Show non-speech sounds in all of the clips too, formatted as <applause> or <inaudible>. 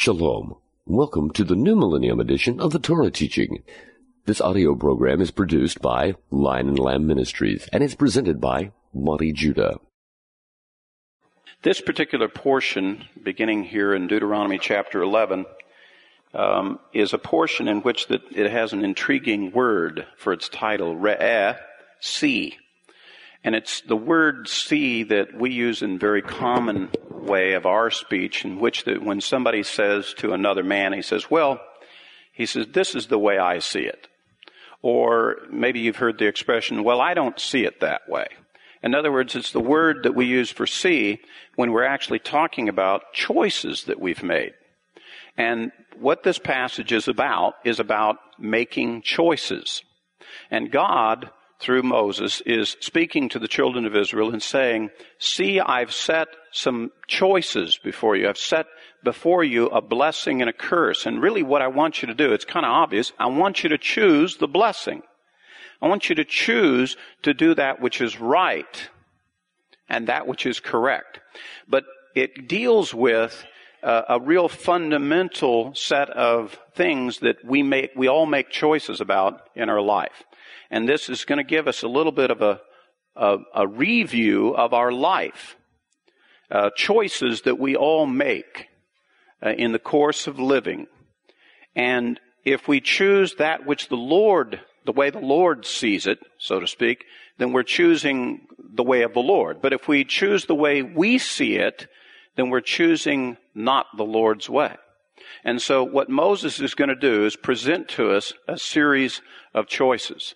Shalom. Welcome to the New Millennium edition of the Torah teaching. This audio program is produced by Lion and Lamb Ministries and is presented by Monte Judah. This particular portion, beginning here in Deuteronomy chapter 11, um, is a portion in which it has an intriguing word for its title, Re'eh, see. And it's the word see that we use in very common way of our speech in which the, when somebody says to another man, he says, well, he says, this is the way I see it. Or maybe you've heard the expression, well, I don't see it that way. In other words, it's the word that we use for see when we're actually talking about choices that we've made. And what this passage is about is about making choices. And God through Moses is speaking to the children of Israel and saying, see, I've set some choices before you. I've set before you a blessing and a curse. And really what I want you to do, it's kind of obvious. I want you to choose the blessing. I want you to choose to do that which is right and that which is correct. But it deals with uh, a real fundamental set of things that we make, we all make choices about in our life. And this is going to give us a little bit of a, a, a review of our life. Uh, choices that we all make uh, in the course of living. And if we choose that which the Lord, the way the Lord sees it, so to speak, then we're choosing the way of the Lord. But if we choose the way we see it, then we're choosing not the Lord's way. And so what Moses is going to do is present to us a series of choices.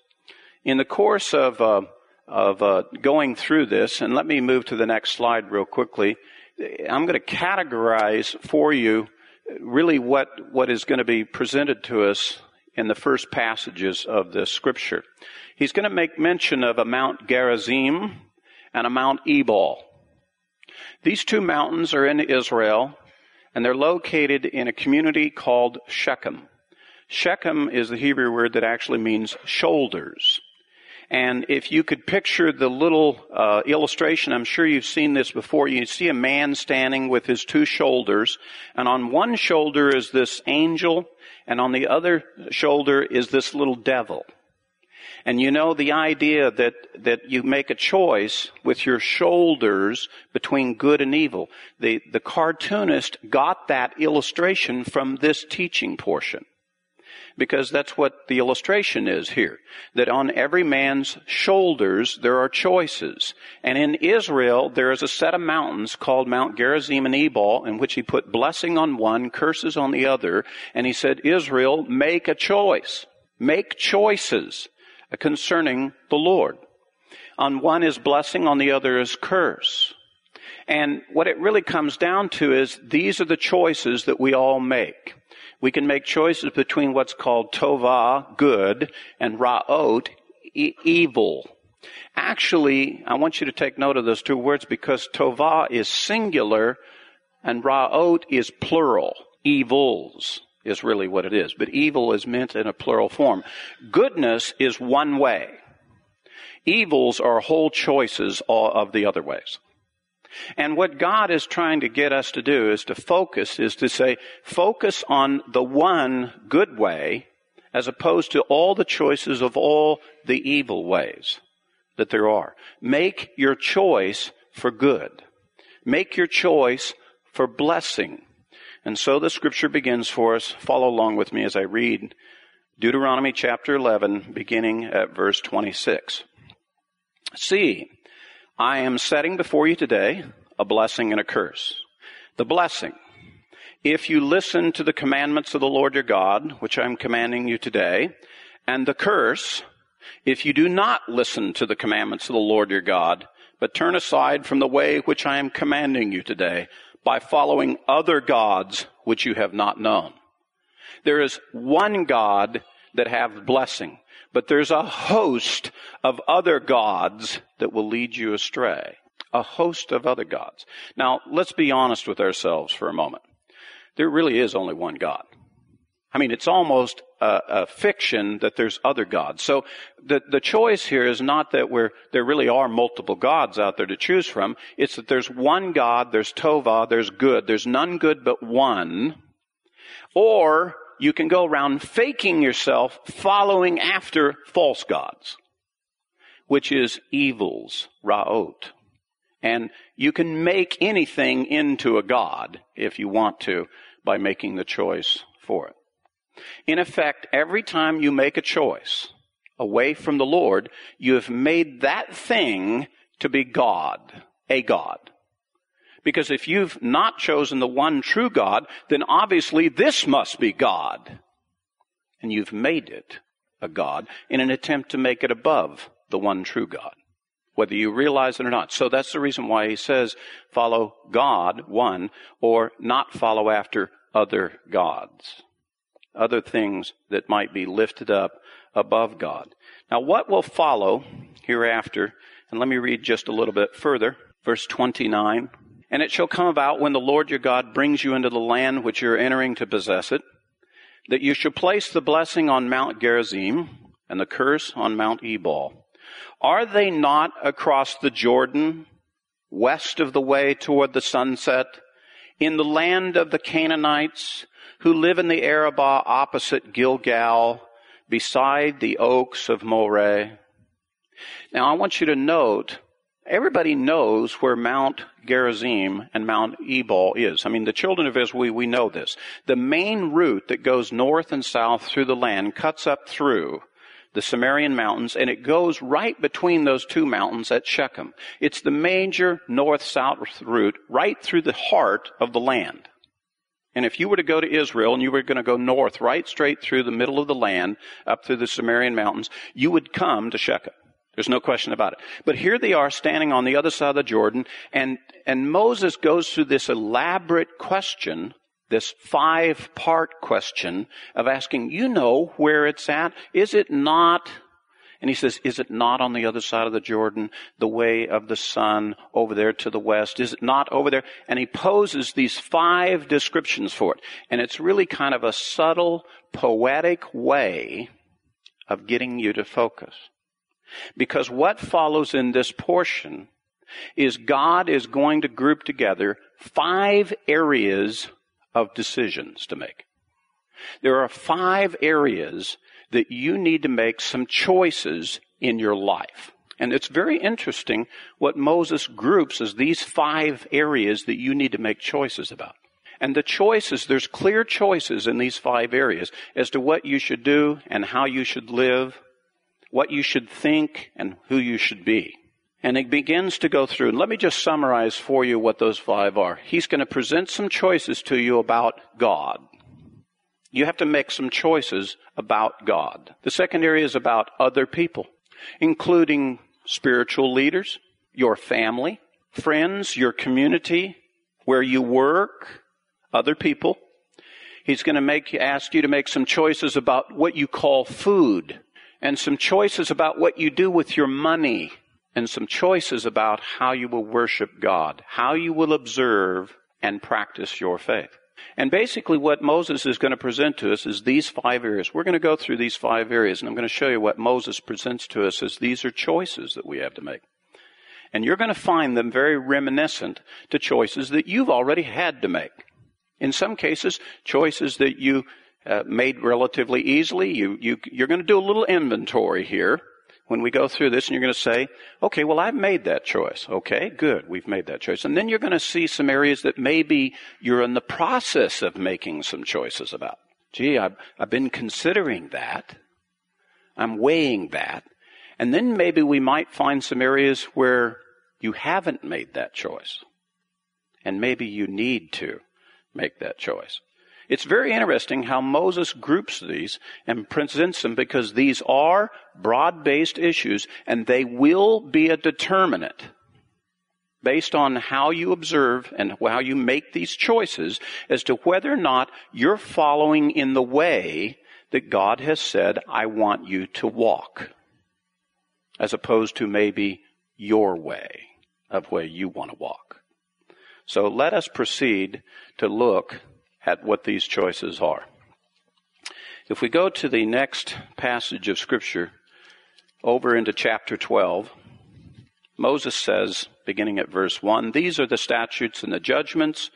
In the course of, uh, of uh, going through this, and let me move to the next slide real quickly, I'm going to categorize for you really what, what is going to be presented to us in the first passages of this scripture. He's going to make mention of a Mount Gerizim and a Mount Ebal. These two mountains are in Israel, and they're located in a community called Shechem. Shechem is the Hebrew word that actually means shoulders. And if you could picture the little uh, illustration, I'm sure you've seen this before. You see a man standing with his two shoulders, and on one shoulder is this angel, and on the other shoulder is this little devil. And you know the idea that, that you make a choice with your shoulders between good and evil. The, the cartoonist got that illustration from this teaching portion because that's what the illustration is here. That on every man's shoulders there are choices. And in Israel there is a set of mountains called Mount Gerizim and Ebal in which he put blessing on one, curses on the other, and he said, Israel, make a choice. Make choices concerning the Lord. On one is blessing, on the other is curse. And what it really comes down to is these are the choices that we all make we can make choices between what's called tova, good, and ra'ot, e- evil. Actually, I want you to take note of those two words because tova is singular and ra'ot is plural. Evils is really what it is, but evil is meant in a plural form. Goodness is one way. Evils are whole choices of the other ways. And what God is trying to get us to do is to focus, is to say, focus on the one good way as opposed to all the choices of all the evil ways that there are. Make your choice for good. Make your choice for blessing. And so the scripture begins for us. Follow along with me as I read Deuteronomy chapter 11, beginning at verse 26. See, I am setting before you today a blessing and a curse. The blessing. If you listen to the commandments of the Lord your God, which I'm commanding you today, and the curse, if you do not listen to the commandments of the Lord your God, but turn aside from the way which I am commanding you today by following other gods which you have not known. There is one God that have blessing. But there's a host of other gods that will lead you astray. A host of other gods. Now, let's be honest with ourselves for a moment. There really is only one God. I mean, it's almost a, a, fiction that there's other gods. So the, the choice here is not that we're, there really are multiple gods out there to choose from. It's that there's one God, there's Tova, there's good. There's none good but one. Or you can go around faking yourself following after false gods, which is evils, ra'ot. And you can make anything into a god if you want to by making the choice for it. In effect, every time you make a choice away from the Lord, you have made that thing to be God, a God. Because if you've not chosen the one true God, then obviously this must be God. And you've made it a God in an attempt to make it above the one true God, whether you realize it or not. So that's the reason why he says follow God, one, or not follow after other gods, other things that might be lifted up above God. Now what will follow hereafter, and let me read just a little bit further, verse 29. And it shall come about when the Lord your God brings you into the land which you're entering to possess it, that you shall place the blessing on Mount Gerizim and the curse on Mount Ebal. Are they not across the Jordan, west of the way toward the sunset, in the land of the Canaanites, who live in the Arabah opposite Gilgal, beside the oaks of Moreh? Now I want you to note Everybody knows where Mount Gerizim and Mount Ebal is. I mean, the children of Israel, we, we know this. The main route that goes north and south through the land cuts up through the Samarian mountains and it goes right between those two mountains at Shechem. It's the major north-south route right through the heart of the land. And if you were to go to Israel and you were going to go north right straight through the middle of the land up through the Samarian mountains, you would come to Shechem. There's no question about it. But here they are standing on the other side of the Jordan, and, and Moses goes through this elaborate question, this five part question of asking, you know where it's at? Is it not? And he says, is it not on the other side of the Jordan, the way of the sun over there to the west? Is it not over there? And he poses these five descriptions for it. And it's really kind of a subtle, poetic way of getting you to focus. Because what follows in this portion is God is going to group together five areas of decisions to make. There are five areas that you need to make some choices in your life. And it's very interesting what Moses groups as these five areas that you need to make choices about. And the choices, there's clear choices in these five areas as to what you should do and how you should live what you should think, and who you should be. And it begins to go through. And let me just summarize for you what those five are. He's going to present some choices to you about God. You have to make some choices about God. The second area is about other people, including spiritual leaders, your family, friends, your community, where you work, other people. He's going to make, ask you to make some choices about what you call food and some choices about what you do with your money, and some choices about how you will worship God, how you will observe and practice your faith. And basically what Moses is going to present to us is these five areas. We're going to go through these five areas and I'm going to show you what Moses presents to us as these are choices that we have to make. And you're going to find them very reminiscent to choices that you've already had to make. In some cases, choices that you uh, made relatively easily. You, you, you're going to do a little inventory here when we go through this and you're going to say, okay, well, I've made that choice. Okay, good. We've made that choice. And then you're going to see some areas that maybe you're in the process of making some choices about. Gee, I've, I've been considering that. I'm weighing that. And then maybe we might find some areas where you haven't made that choice. And maybe you need to make that choice. It's very interesting how Moses groups these and presents them because these are broad-based issues and they will be a determinant based on how you observe and how you make these choices as to whether or not you're following in the way that God has said, I want you to walk, as opposed to maybe your way of where you want to walk. So let us proceed to look at what these choices are. If we go to the next passage of Scripture, over into chapter 12, Moses says, beginning at verse 1, These are the statutes and the judgments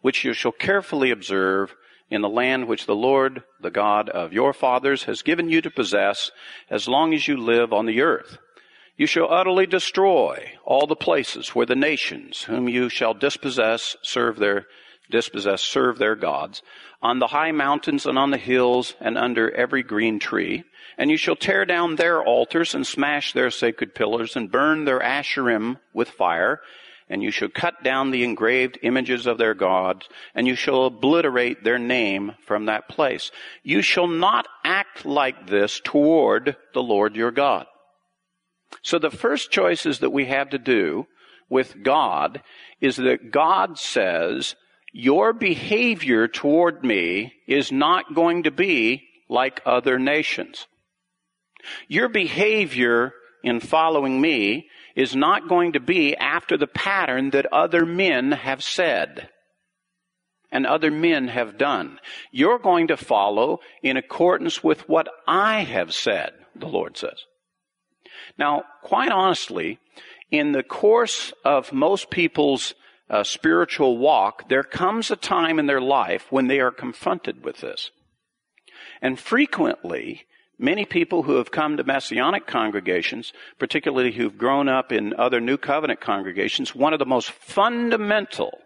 which you shall carefully observe in the land which the Lord, the God of your fathers, has given you to possess as long as you live on the earth. You shall utterly destroy all the places where the nations whom you shall dispossess serve their dispossess serve their gods, on the high mountains and on the hills and under every green tree. And you shall tear down their altars and smash their sacred pillars and burn their asherim with fire. And you shall cut down the engraved images of their gods, and you shall obliterate their name from that place. You shall not act like this toward the Lord your God. So the first choices that we have to do with God is that God says, your behavior toward me is not going to be like other nations. Your behavior in following me is not going to be after the pattern that other men have said and other men have done. You're going to follow in accordance with what I have said, the Lord says. Now, quite honestly, in the course of most people's uh, spiritual walk, there comes a time in their life when they are confronted with this. And frequently, many people who have come to Messianic congregations, particularly who've grown up in other New Covenant congregations, one of the most fundamental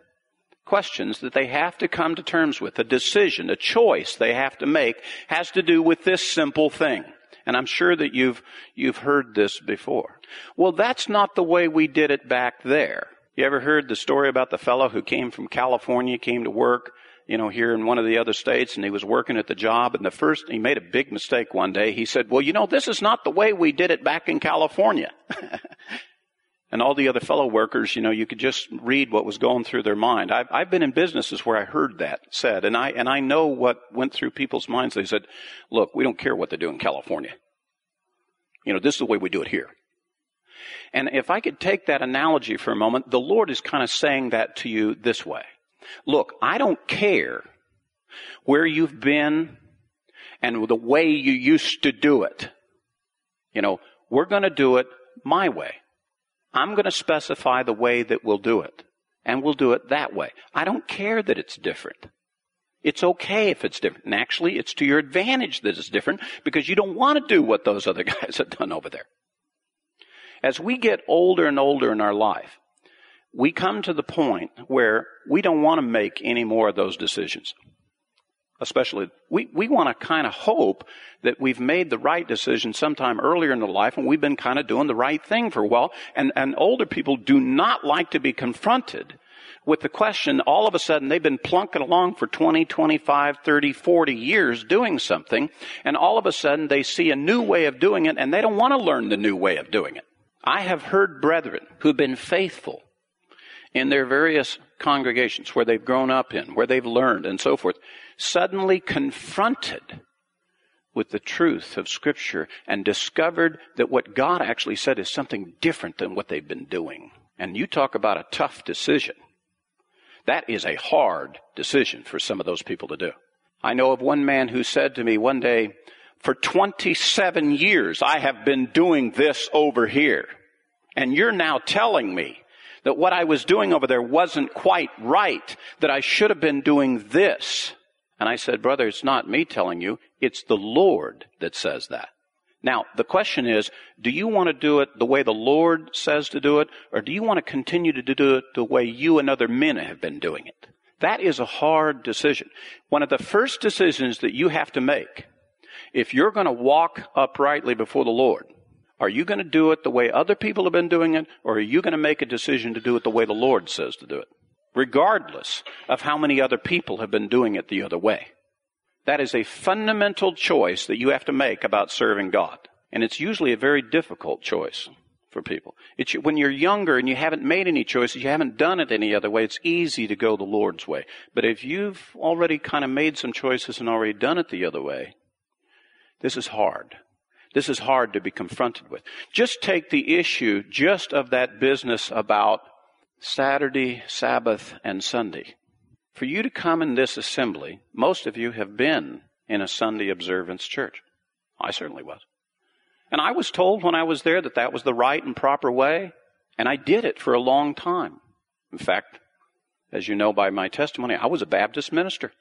questions that they have to come to terms with, a decision, a choice they have to make, has to do with this simple thing. And I'm sure that you've, you've heard this before. Well, that's not the way we did it back there. You ever heard the story about the fellow who came from California, came to work, you know, here in one of the other states, and he was working at the job, and the first, he made a big mistake one day. He said, well, you know, this is not the way we did it back in California. <laughs> and all the other fellow workers, you know, you could just read what was going through their mind. I've, I've been in businesses where I heard that said, and I, and I know what went through people's minds. They said, look, we don't care what they do in California. You know, this is the way we do it here. And if I could take that analogy for a moment, the Lord is kind of saying that to you this way. Look, I don't care where you've been and the way you used to do it. You know, we're going to do it my way. I'm going to specify the way that we'll do it. And we'll do it that way. I don't care that it's different. It's okay if it's different. And actually, it's to your advantage that it's different because you don't want to do what those other <laughs> guys have done over there. As we get older and older in our life, we come to the point where we don't want to make any more of those decisions. Especially, we, we want to kind of hope that we've made the right decision sometime earlier in the life and we've been kind of doing the right thing for a while. And, and older people do not like to be confronted with the question, all of a sudden they've been plunking along for 20, 25, 30, 40 years doing something, and all of a sudden they see a new way of doing it and they don't want to learn the new way of doing it. I have heard brethren who've been faithful in their various congregations where they've grown up in, where they've learned and so forth, suddenly confronted with the truth of Scripture and discovered that what God actually said is something different than what they've been doing. And you talk about a tough decision. That is a hard decision for some of those people to do. I know of one man who said to me one day, for 27 years, I have been doing this over here. And you're now telling me that what I was doing over there wasn't quite right, that I should have been doing this. And I said, brother, it's not me telling you, it's the Lord that says that. Now, the question is, do you want to do it the way the Lord says to do it, or do you want to continue to do it the way you and other men have been doing it? That is a hard decision. One of the first decisions that you have to make if you're going to walk uprightly before the Lord, are you going to do it the way other people have been doing it, or are you going to make a decision to do it the way the Lord says to do it? Regardless of how many other people have been doing it the other way. That is a fundamental choice that you have to make about serving God. And it's usually a very difficult choice for people. It's, when you're younger and you haven't made any choices, you haven't done it any other way, it's easy to go the Lord's way. But if you've already kind of made some choices and already done it the other way, this is hard. This is hard to be confronted with. Just take the issue just of that business about Saturday, Sabbath, and Sunday. For you to come in this assembly, most of you have been in a Sunday observance church. I certainly was. And I was told when I was there that that was the right and proper way, and I did it for a long time. In fact, as you know by my testimony, I was a Baptist minister.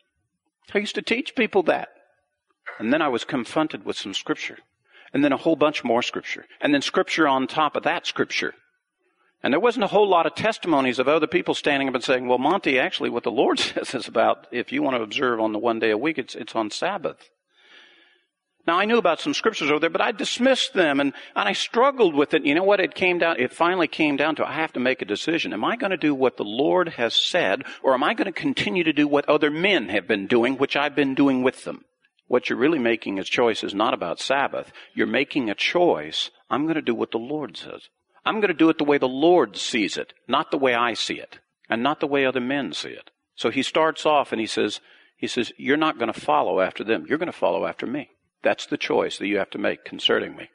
I used to teach people that. And then I was confronted with some scripture. And then a whole bunch more scripture. And then scripture on top of that scripture. And there wasn't a whole lot of testimonies of other people standing up and saying, well, Monte, actually what the Lord <laughs> says is about if you want to observe on the one day a week, it's, it's on Sabbath. Now I knew about some scriptures over there, but I dismissed them and, and I struggled with it. You know what? It came down, it finally came down to I have to make a decision. Am I going to do what the Lord has said or am I going to continue to do what other men have been doing, which I've been doing with them? What you're really making a choice is not about Sabbath. You're making a choice. I'm going to do what the Lord says. I'm going to do it the way the Lord sees it, not the way I see it, and not the way other men see it. So he starts off and he says, he says, you're not going to follow after them. You're going to follow after me. That's the choice that you have to make concerning me.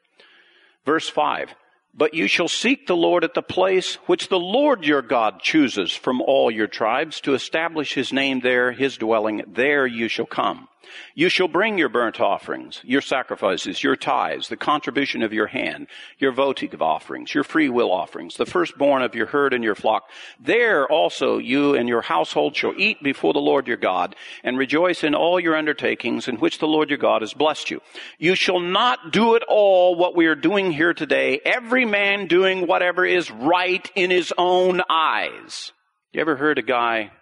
Verse 5. But you shall seek the Lord at the place which the Lord your God chooses from all your tribes to establish his name there, his dwelling. There you shall come. You shall bring your burnt offerings, your sacrifices, your tithes, the contribution of your hand, your votive offerings, your free will offerings, the firstborn of your herd and your flock. There also you and your household shall eat before the Lord your God and rejoice in all your undertakings in which the Lord your God has blessed you. You shall not do at all what we are doing here today, every man doing whatever is right in his own eyes. You ever heard a guy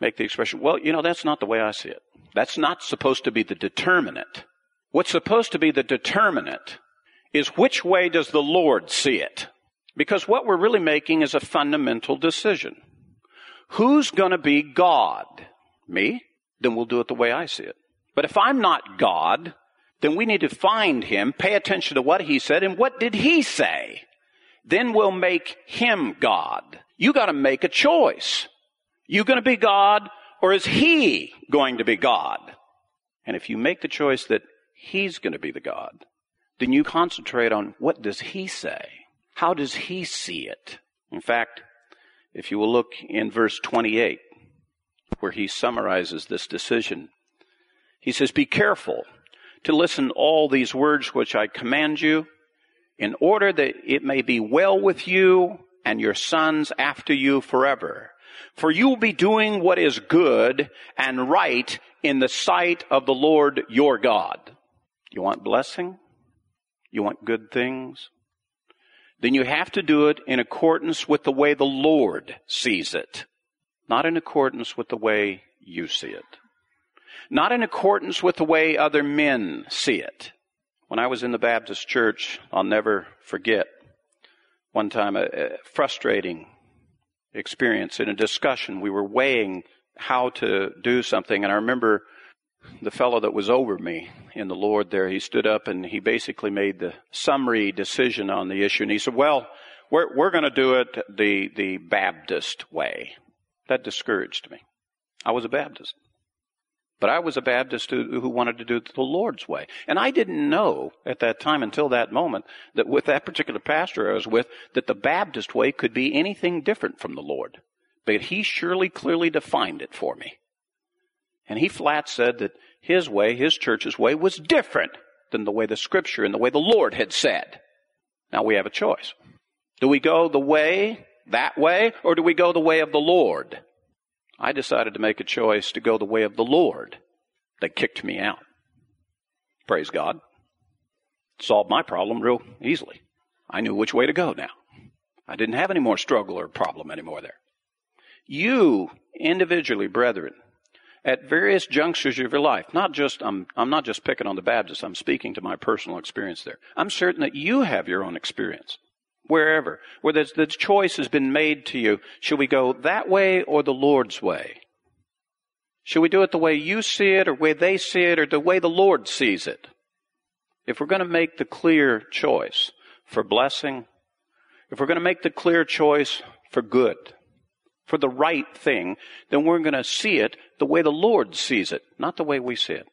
make the expression, well, you know, that's not the way I see it. That's not supposed to be the determinant. What's supposed to be the determinant is which way does the Lord see it? Because what we're really making is a fundamental decision. Who's going to be God? Me? Then we'll do it the way I see it. But if I'm not God, then we need to find him, pay attention to what he said, and what did he say? Then we'll make him God. You gotta make a choice. You gonna be God or is he going to be God? And if you make the choice that he's going to be the God, then you concentrate on what does he say? How does he see it? In fact, if you will look in verse 28, where he summarizes this decision, he says, Be careful to listen all these words which I command you, in order that it may be well with you and your sons after you forever for you will be doing what is good and right in the sight of the Lord your God. You want blessing? You want good things? Then you have to do it in accordance with the way the Lord sees it. Not in accordance with the way you see it. Not in accordance with the way other men see it. When I was in the Baptist church, I'll never forget one time a, frustrating experience in a discussion. We were weighing how to do something, and I remember the fellow that was over me in the Lord there, he stood up and he basically made the summary decision on the issue. And he said, Well, we're, we're going to do it the, the Baptist way. That discouraged me. I was a Baptist. But I was a Baptist who, who, wanted to do it the Lord's way. And I didn't know at that time until that moment that with that particular pastor I was with, that the Baptist way could be anything different from the Lord. But he surely clearly defined it for me. And he flat said that his way, his church's way, was different than the way the scripture and the way the Lord had said. Now we have a choice. Do we go the way, that way, or do we go the way of the Lord? I decided to make a choice to go the way of the Lord. They kicked me out. Praise God. Solved my problem real easily. I knew which way to go now. I didn't have any more struggle or problem anymore there. You, individually, brethren, at various junctures of your life, not just, I'm, I'm not just picking on the Baptists, I'm speaking to my personal experience there. I'm certain that you have your own experience wherever, where the choice has been made to you, should we go that way or the Lord's way? Should we do it the way you see it or the way they see it or the way the Lord sees it? If we're going to make the clear choice for blessing, if we're going to make the clear choice for good, for the right thing, then we're going to see it the way the Lord sees it, not the way we see it.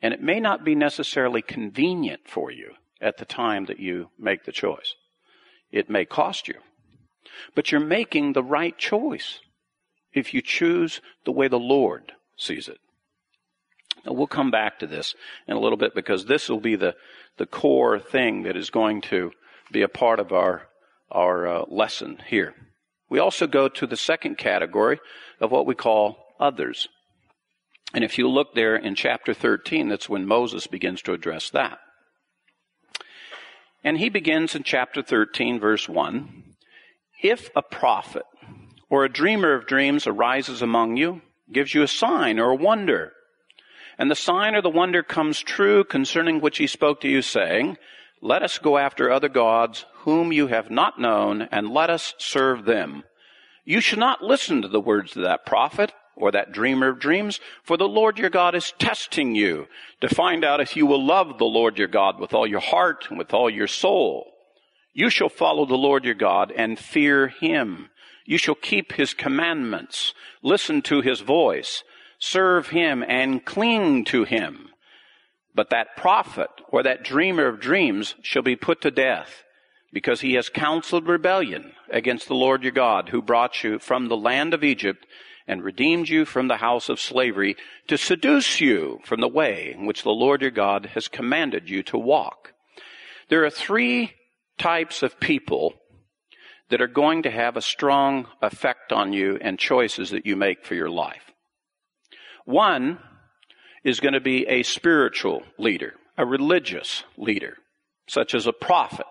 And it may not be necessarily convenient for you at the time that you make the choice. It may cost you, but you're making the right choice if you choose the way the Lord sees it. Now, we'll come back to this in a little bit because this will be the, the core thing that is going to be a part of our, our uh, lesson here. We also go to the second category of what we call others. And if you look there in chapter 13, that's when Moses begins to address that. And he begins in chapter 13, verse 1. If a prophet or a dreamer of dreams arises among you, gives you a sign or a wonder, and the sign or the wonder comes true concerning which he spoke to you, saying, Let us go after other gods whom you have not known, and let us serve them. You should not listen to the words of that prophet or that dreamer of dreams, for the Lord your God is testing you to find out if you will love the Lord your God with all your heart and with all your soul. You shall follow the Lord your God and fear him. You shall keep his commandments, listen to his voice, serve him and cling to him. But that prophet or that dreamer of dreams shall be put to death because he has counseled rebellion against the Lord your God who brought you from the land of Egypt and redeemed you from the house of slavery to seduce you from the way in which the Lord your God has commanded you to walk. There are three types of people that are going to have a strong effect on you and choices that you make for your life. One is going to be a spiritual leader, a religious leader, such as a prophet.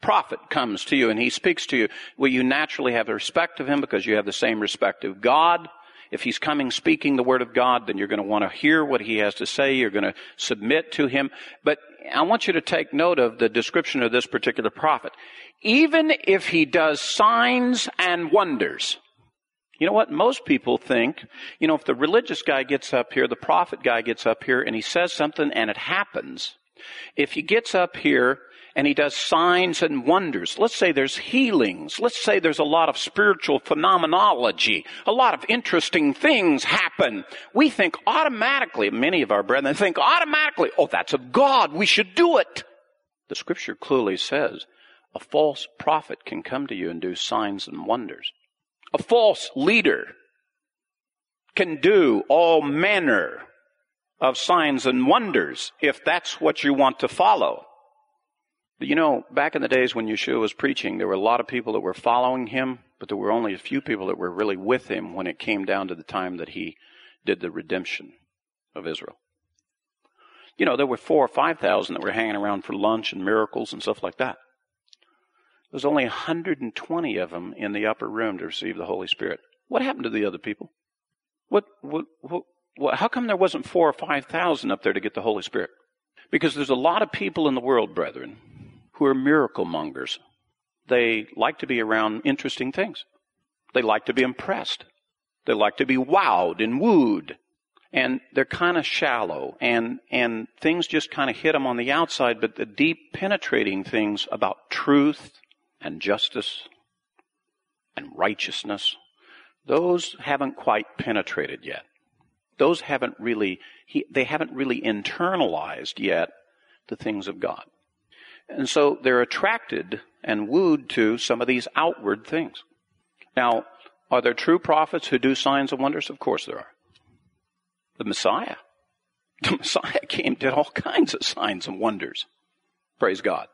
Prophet comes to you and he speaks to you. Will you naturally have respect of him because you have the same respect of God? If he's coming speaking the word of God, then you're going to want to hear what he has to say. You're going to submit to him. But I want you to take note of the description of this particular prophet. Even if he does signs and wonders, you know what? Most people think, you know, if the religious guy gets up here, the prophet guy gets up here and he says something and it happens, if he gets up here and he does signs and wonders, let's say there's healings, let's say there's a lot of spiritual phenomenology, a lot of interesting things happen, we think automatically, many of our brethren think automatically, oh, that's of God, we should do it. The scripture clearly says a false prophet can come to you and do signs and wonders. A false leader can do all manner of signs and wonders if that's what you want to follow. But you know, back in the days when Yeshua was preaching, there were a lot of people that were following him, but there were only a few people that were really with him when it came down to the time that he did the redemption of Israel. You know, there were four or five thousand that were hanging around for lunch and miracles and stuff like that. There's only 120 of them in the upper room to receive the Holy Spirit. What happened to the other people? What, what, what, what how come there wasn't four or five thousand up there to get the Holy Spirit? Because there's a lot of people in the world, brethren, who are miracle mongers. They like to be around interesting things. They like to be impressed. They like to be wowed and wooed. And they're kind of shallow and, and things just kind of hit them on the outside, but the deep penetrating things about truth and justice and righteousness, those haven't quite penetrated yet. Those haven't really, he, they haven't really internalized yet the things of God. And so they're attracted and wooed to some of these outward things. Now, are there true prophets who do signs and wonders? Of course there are. The Messiah. <laughs> The Messiah came, did all kinds of signs and wonders. Praise God.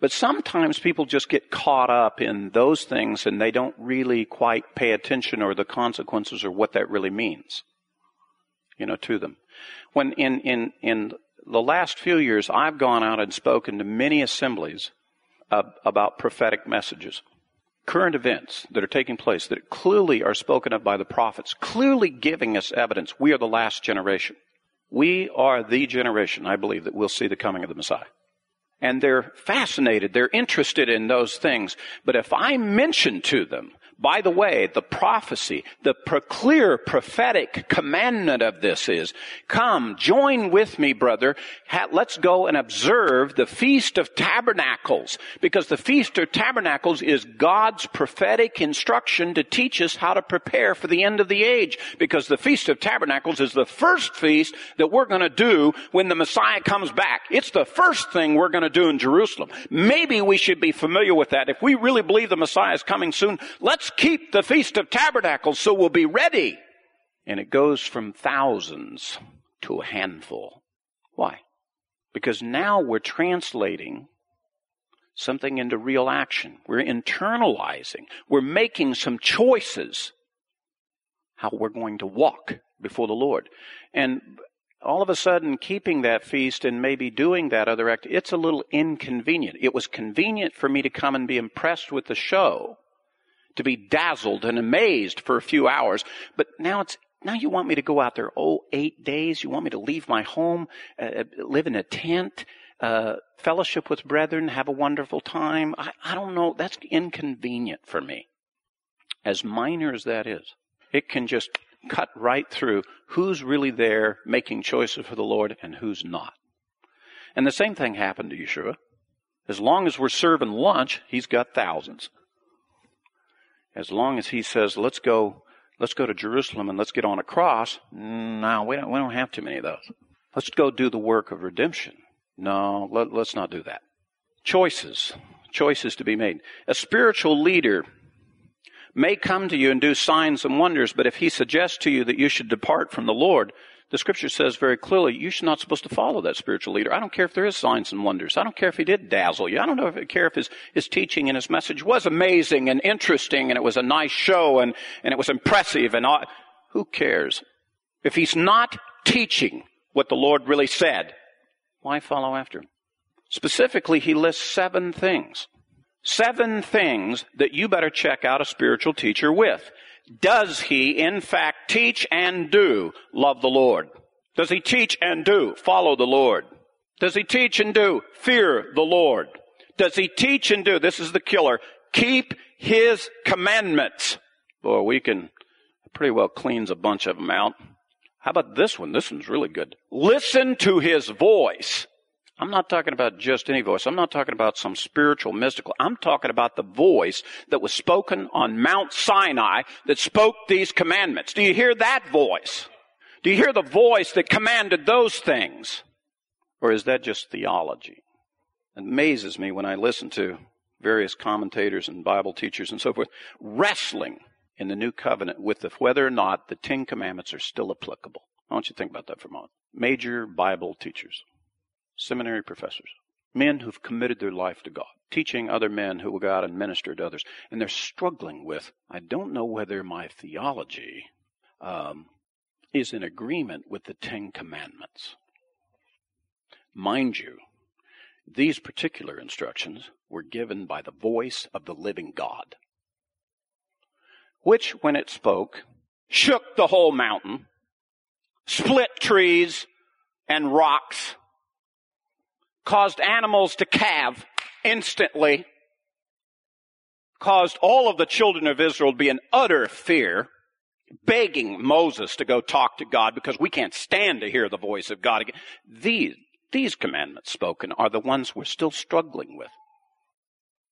But sometimes people just get caught up in those things and they don't really quite pay attention or the consequences or what that really means, you know, to them. When in, in, in the last few years, I've gone out and spoken to many assemblies uh, about prophetic messages. Current events that are taking place that clearly are spoken of by the prophets, clearly giving us evidence. We are the last generation. We are the generation, I believe, that will see the coming of the Messiah and they're fascinated, they're interested in those things. But if I mention to them by the way, the prophecy, the clear prophetic commandment of this is, come, join with me, brother. let's go and observe the Feast of Tabernacles. Because the Feast of Tabernacles is God's prophetic instruction to teach us how to prepare for the end of the age. Because the Feast of Tabernacles is the first feast that we're going to do when the Messiah comes back. It's the first thing we're going to do in Jerusalem. Maybe we should be familiar with that. If we really believe the Messiah is coming soon, let's Keep the Feast of Tabernacles so we'll be ready. And it goes from thousands to a handful. Why? Because now we're translating something into real action. We're internalizing. We're making some choices how we're going to walk before the Lord. And all of a sudden, keeping that feast and maybe doing that other act, it's a little inconvenient. It was convenient for me to come and be impressed with the show, to be dazzled and amazed for a few hours. But now it's now you want me to go out there, oh, eight days? You want me to leave my home, uh, uh, live in a tent, uh, fellowship with brethren, have a wonderful time? I, I don't know. That's inconvenient for me. As minor as that is, it can just cut right through who's really there making choices for the Lord and who's not. And the same thing happened to Yeshua. As long as we're serving lunch, he's got thousands. As long as he says, let's go let's go to Jerusalem and let's get on a cross. No, we don't, we don't have too many of those. Let's go do the work of redemption. No, let, let's not do that. Choices. Choices to be made. A spiritual leader may come to you and do signs and wonders, but if he suggests to you that you should depart from the Lord, the scripture says very clearly, you're not supposed to follow that spiritual leader. I don't care if there is signs and wonders. I don't care if he did dazzle you. I don't know if I care if his, his teaching and his message was amazing and interesting and it was a nice show and, and it was impressive and all. Who cares? If he's not teaching what the Lord really said, why follow after him? Specifically, he lists seven things. Seven things that you better check out a spiritual teacher with. Does he, in fact, teach and do love the Lord? Does he teach and do follow the Lord? Does he teach and do fear the Lord? Does he teach and do, this is the killer, keep his commandments? Boy, we can pretty well cleans a bunch of them out. How about this one? This one's really good. Listen to his voice. I'm not talking about just any voice. I'm not talking about some spiritual, mystical. I'm talking about the voice that was spoken on Mount Sinai that spoke these commandments. Do you hear that voice? Do you hear the voice that commanded those things? Or is that just theology? It amazes me when I listen to various commentators and Bible teachers and so forth wrestling in the new covenant with the, whether or not the Ten Commandments are still applicable. I want you to think about that for a moment. Major Bible teachers seminary professors, men who've committed their life to God, teaching other men who will go out and minister to others. And they're struggling with, I don't know whether my theology um, is in agreement with the Ten Commandments. Mind you, these particular instructions were given by the voice of the living God, which, when it spoke, shook the whole mountain, split trees and rocks, caused animals to calve instantly, caused all of the children of Israel to be in utter fear, begging Moses to go talk to God because we can't stand to hear the voice of God again. These, these commandments spoken are the ones we're still struggling with.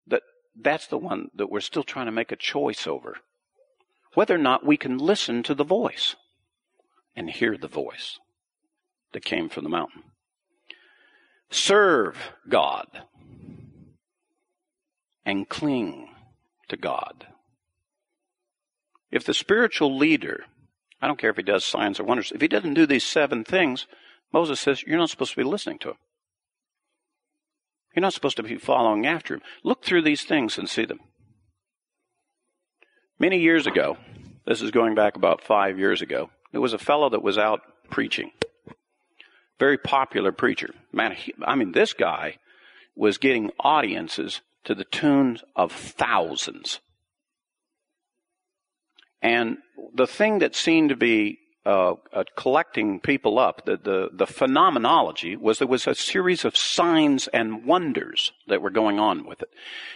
That, that's the one that we're still trying to make a choice over. Whether or not we can listen to the voice and hear the voice that came from the mountain serve God and cling to God. If the spiritual leader, I don't care if he does signs or wonders, if he doesn't do these seven things, Moses says you're not supposed to be listening to him. You're not supposed to be following after him. Look through these things and see them. Many years ago, this is going back about five years ago, there was a fellow that was out preaching very popular preacher. Man, he, I mean, this guy was getting audiences to the tune of thousands. And the thing that seemed to be uh, uh, collecting people up, the, the, the phenomenology was there was a series of signs and wonders that were going on with it.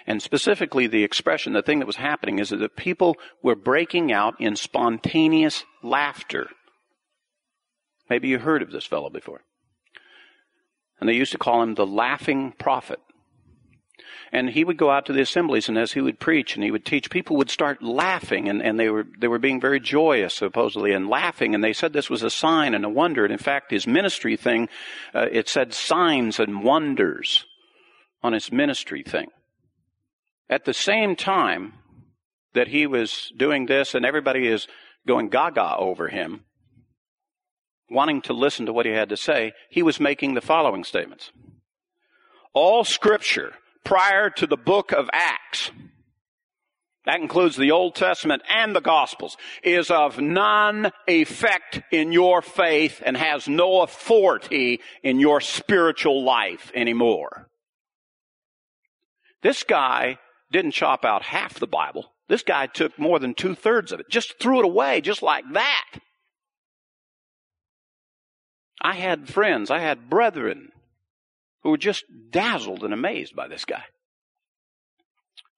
And specifically the expression, the thing that was happening is that people were breaking out in spontaneous laughter. Maybe you heard of this fellow before. And they used to call him the laughing prophet. And he would go out to the assemblies and as he would preach and he would teach, people would start laughing and, and they were, they were being very joyous supposedly and laughing and they said this was a sign and a wonder. And in fact, his ministry thing, uh, it said signs and wonders on his ministry thing. At the same time that he was doing this and everybody is going gaga over him, wanting to listen to what he had to say, he was making the following statements. All scripture prior to the book of Acts that includes the Old Testament and the Gospels, is of none effect in your faith and has no authority in your spiritual life anymore. This guy didn't chop out half the Bible. This guy took more than two thirds of it, just threw it away, just like that. I had friends, I had brethren who were just dazzled and amazed by this guy.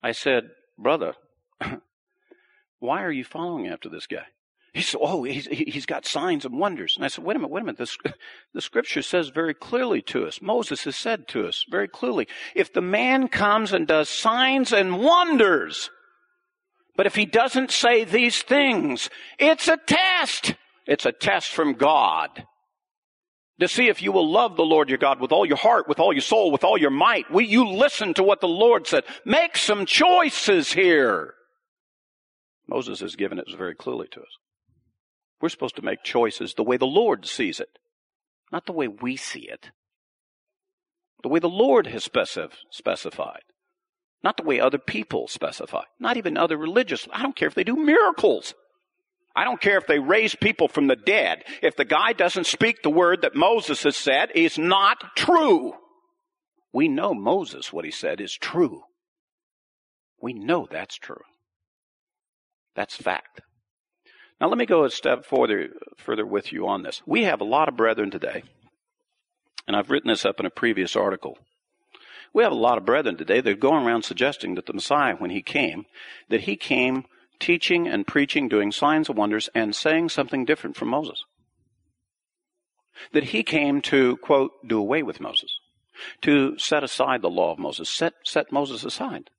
I said, Brother, <laughs> why are you following after this guy? He said, Oh, he's, he's got signs and wonders. And I said, Wait a minute, wait a minute. The, the scripture says very clearly to us, Moses has said to us very clearly, if the man comes and does signs and wonders, but if he doesn't say these things, it's a test. It's a test from God to see if you will love the Lord your God with all your heart, with all your soul, with all your might. Will you listen to what the Lord said? Make some choices here. Moses has given it very clearly to us. We're supposed to make choices the way the Lord sees it, not the way we see it. The way the Lord has specif- specified, not the way other people specify, not even other religious. I don't care if they do miracles. I don't care if they raise people from the dead. If the guy doesn't speak the word that Moses has said, is not true. We know Moses, what he said, is true. We know that's true. That's fact. Now let me go a step further, further with you on this. We have a lot of brethren today, and I've written this up in a previous article. We have a lot of brethren today that are going around suggesting that the Messiah, when he came, that he came teaching and preaching, doing signs and wonders, and saying something different from Moses. That he came to, quote, do away with Moses, to set aside the law of Moses, set, set Moses aside.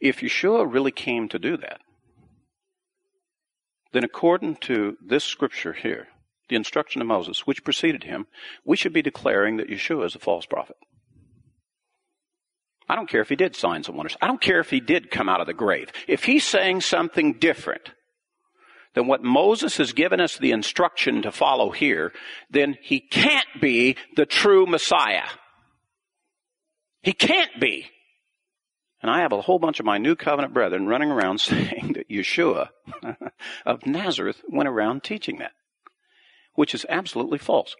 If Yeshua really came to do that, then according to this scripture here, the instruction of Moses, which preceded him, we should be declaring that Yeshua is a false prophet. I don't care if he did signs and wonders. I don't care if he did come out of the grave. If he's saying something different than what Moses has given us the instruction to follow here, then he can't be the true Messiah. He can't be. And I have a whole bunch of my new covenant brethren running around <laughs> saying that Yeshua <laughs> of Nazareth went around teaching that, which is absolutely false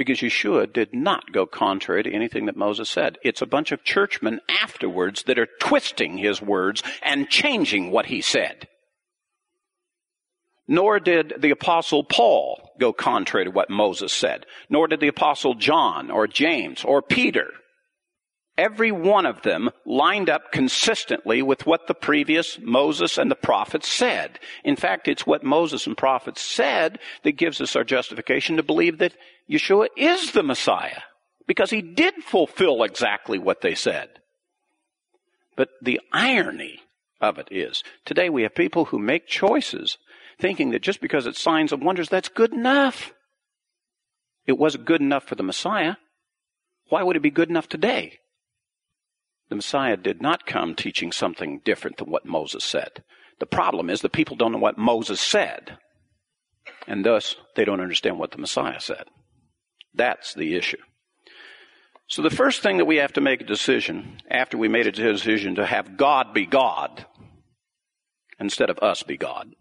because Yeshua did not go contrary to anything that Moses said. It's a bunch of churchmen afterwards that are twisting his words and changing what he said. Nor did the apostle Paul go contrary to what Moses said. Nor did the apostle John or James or Peter every one of them lined up consistently with what the previous Moses and the prophets said. In fact, it's what Moses and prophets said that gives us our justification to believe that Yeshua is the Messiah, because he did fulfill exactly what they said. But the irony of it is, today we have people who make choices thinking that just because it's signs and wonders, that's good enough. It wasn't good enough for the Messiah. Why would it be good enough today? The Messiah did not come teaching something different than what Moses said. The problem is the people don't know what Moses said. And thus, they don't understand what the Messiah said. That's the issue. So the first thing that we have to make a decision after we made a decision to have God be God instead of us be God.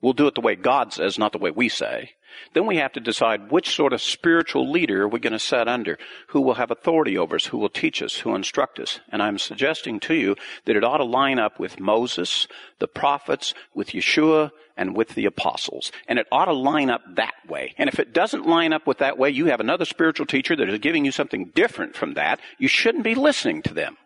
We'll do it the way God says, not the way we say. Then we have to decide which sort of spiritual leader are we going to set under, who will have authority over us, who will teach us, who instruct us. And I'm suggesting to you that it ought to line up with Moses, the prophets, with Yeshua, and with the apostles. And it ought to line up that way. And if it doesn't line up with that way, you have another spiritual teacher that is giving you something different from that. You shouldn't be listening to them.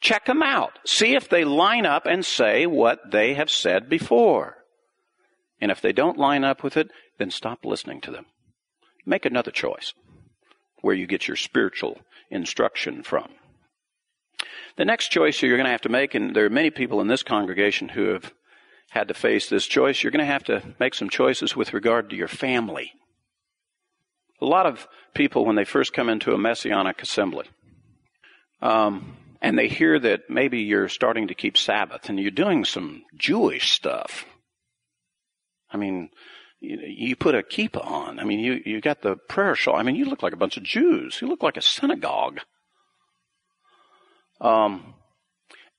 Check them out. See if they line up and say what they have said before. And if they don't line up with it, then stop listening to them. Make another choice where you get your spiritual instruction from. The next choice you're going to have to make, and there are many people in this congregation who have had to face this choice, you're going to have to make some choices with regard to your family. A lot of people, when they first come into a messianic assembly, um, and they hear that maybe you're starting to keep Sabbath and you're doing some Jewish stuff, I mean, you, you put a kippah on. I mean, you, you got the prayer shawl. I mean, you look like a bunch of Jews. You look like a synagogue. um,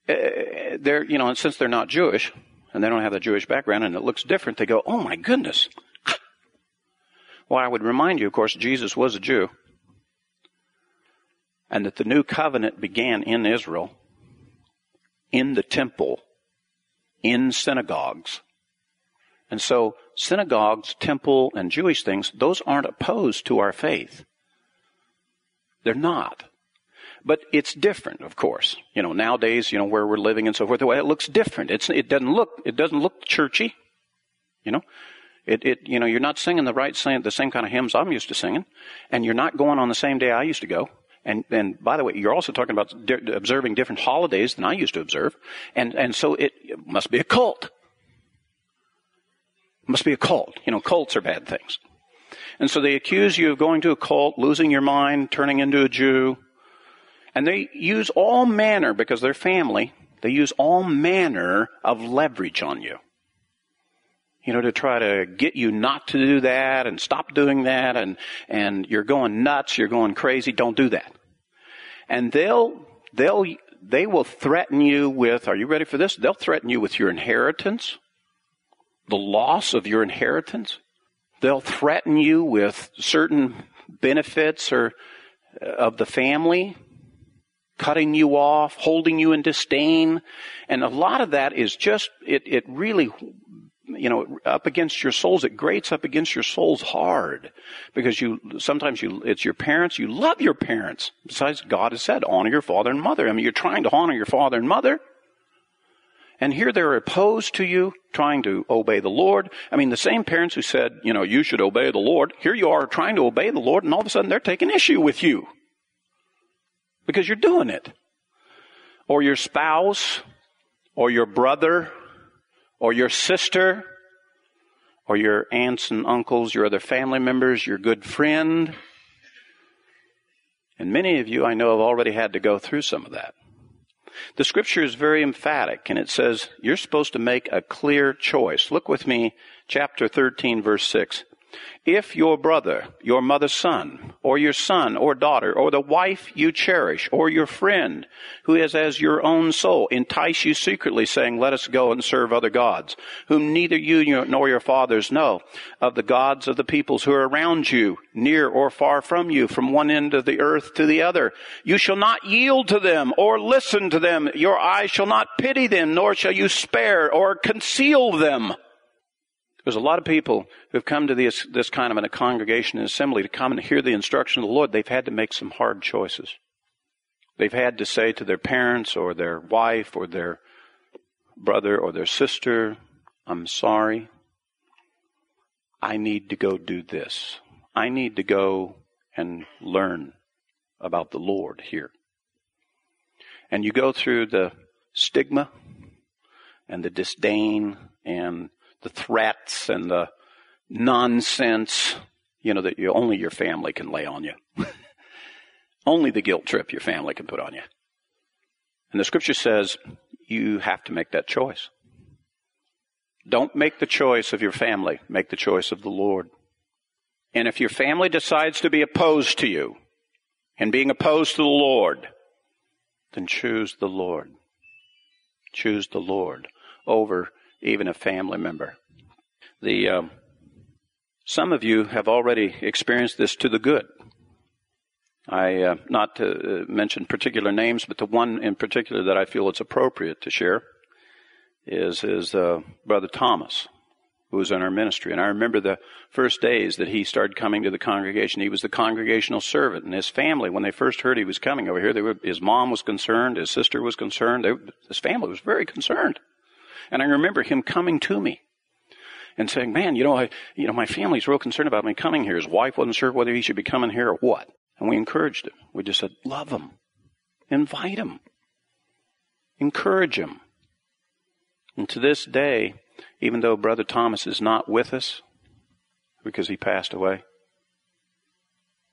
eh, they're, you know, and since they're not Jewish, and they don't have the Jewish background, and it looks different, they go, oh my goodness. <laughs> Well, I would remind you, of course, Jesus was a Jew, and that the new covenant began in Israel, in the temple, in synagogues. And so, synagogues, temple, and Jewish things, those aren't opposed to our faith. They're not. But it's different, of course. You know, nowadays, you know, where we're living and so forth, the way it looks different. It's, it doesn't look, it doesn't look churchy. You know, it, it, you know, you're not singing the right, same, the same kind of hymns I'm used to singing, and you're not going on the same day I used to go. And, and by the way, you're also talking about di- observing different holidays than I used to observe. And, and so it, it must be a cult. Must be a cult. You know, cults are bad things. And so they accuse you of going to a cult, losing your mind, turning into a Jew, and they use all manner, because they're family, they use all manner of leverage on you. You know, to try to get you not to do that and stop doing that and, and you're going nuts, you're going crazy, don't do that. And they'll, they'll, they will threaten you with, are you ready for this? They'll threaten you with your inheritance, the loss of your inheritance. They'll threaten you with certain benefits or uh, of the family cutting you off, holding you in disdain. And a lot of that is just, it, it really, you know, up against your souls, it grates up against your souls hard. Because you, sometimes you, it's your parents, you love your parents. Besides, God has said, honor your father and mother. I mean, you're trying to honor your father and mother. And here they're opposed to you, trying to obey the Lord. I mean, the same parents who said, you know, you should obey the Lord, here you are trying to obey the Lord, and all of a sudden they're taking issue with you because you're doing it. Or your spouse, or your brother, or your sister, or your aunts and uncles, your other family members, your good friend. And many of you I know have already had to go through some of that. The scripture is very emphatic and it says you're supposed to make a clear choice. Look with me, chapter 13 verse 6. If your brother, your mother's son, or your son or daughter, or the wife you cherish, or your friend, who is as your own soul, entice you secretly, saying, Let us go and serve other gods, whom neither you nor your fathers know, of the gods of the peoples who are around you, near or far from you, from one end of the earth to the other. You shall not yield to them or listen to them. Your eyes shall not pity them, nor shall you spare or conceal them. There's a lot of people who've come to this, this kind of a congregation and assembly to come and hear the instruction of the Lord. They've had to make some hard choices. They've had to say to their parents or their wife or their brother or their sister, I'm sorry. I need to go do this. I need to go and learn about the Lord here. And you go through the stigma and the disdain and the threats and the nonsense, you know, that you, only your family can lay on you. <laughs> only the guilt trip your family can put on you. And the scripture says you have to make that choice. Don't make the choice of your family, make the choice of the Lord. And if your family decides to be opposed to you and being opposed to the Lord, then choose the Lord. Choose the Lord over even a family member. The um, some of you have already experienced this to the good. I uh, not to uh, mention particular names, but the one in particular that I feel it's appropriate to share is is uh, Brother Thomas, who was in our ministry. And I remember the first days that he started coming to the congregation. He was the congregational servant, and his family, when they first heard he was coming over here, were, his mom was concerned, his sister was concerned, they, his family was very concerned. And I remember him coming to me and saying, man, you know, I, you know, my family's real concerned about me coming here. His wife wasn't sure whether he should be coming here or what. And we encouraged him. We just said, love him. Invite him. Encourage him. And to this day, even though Brother Thomas is not with us because he passed away,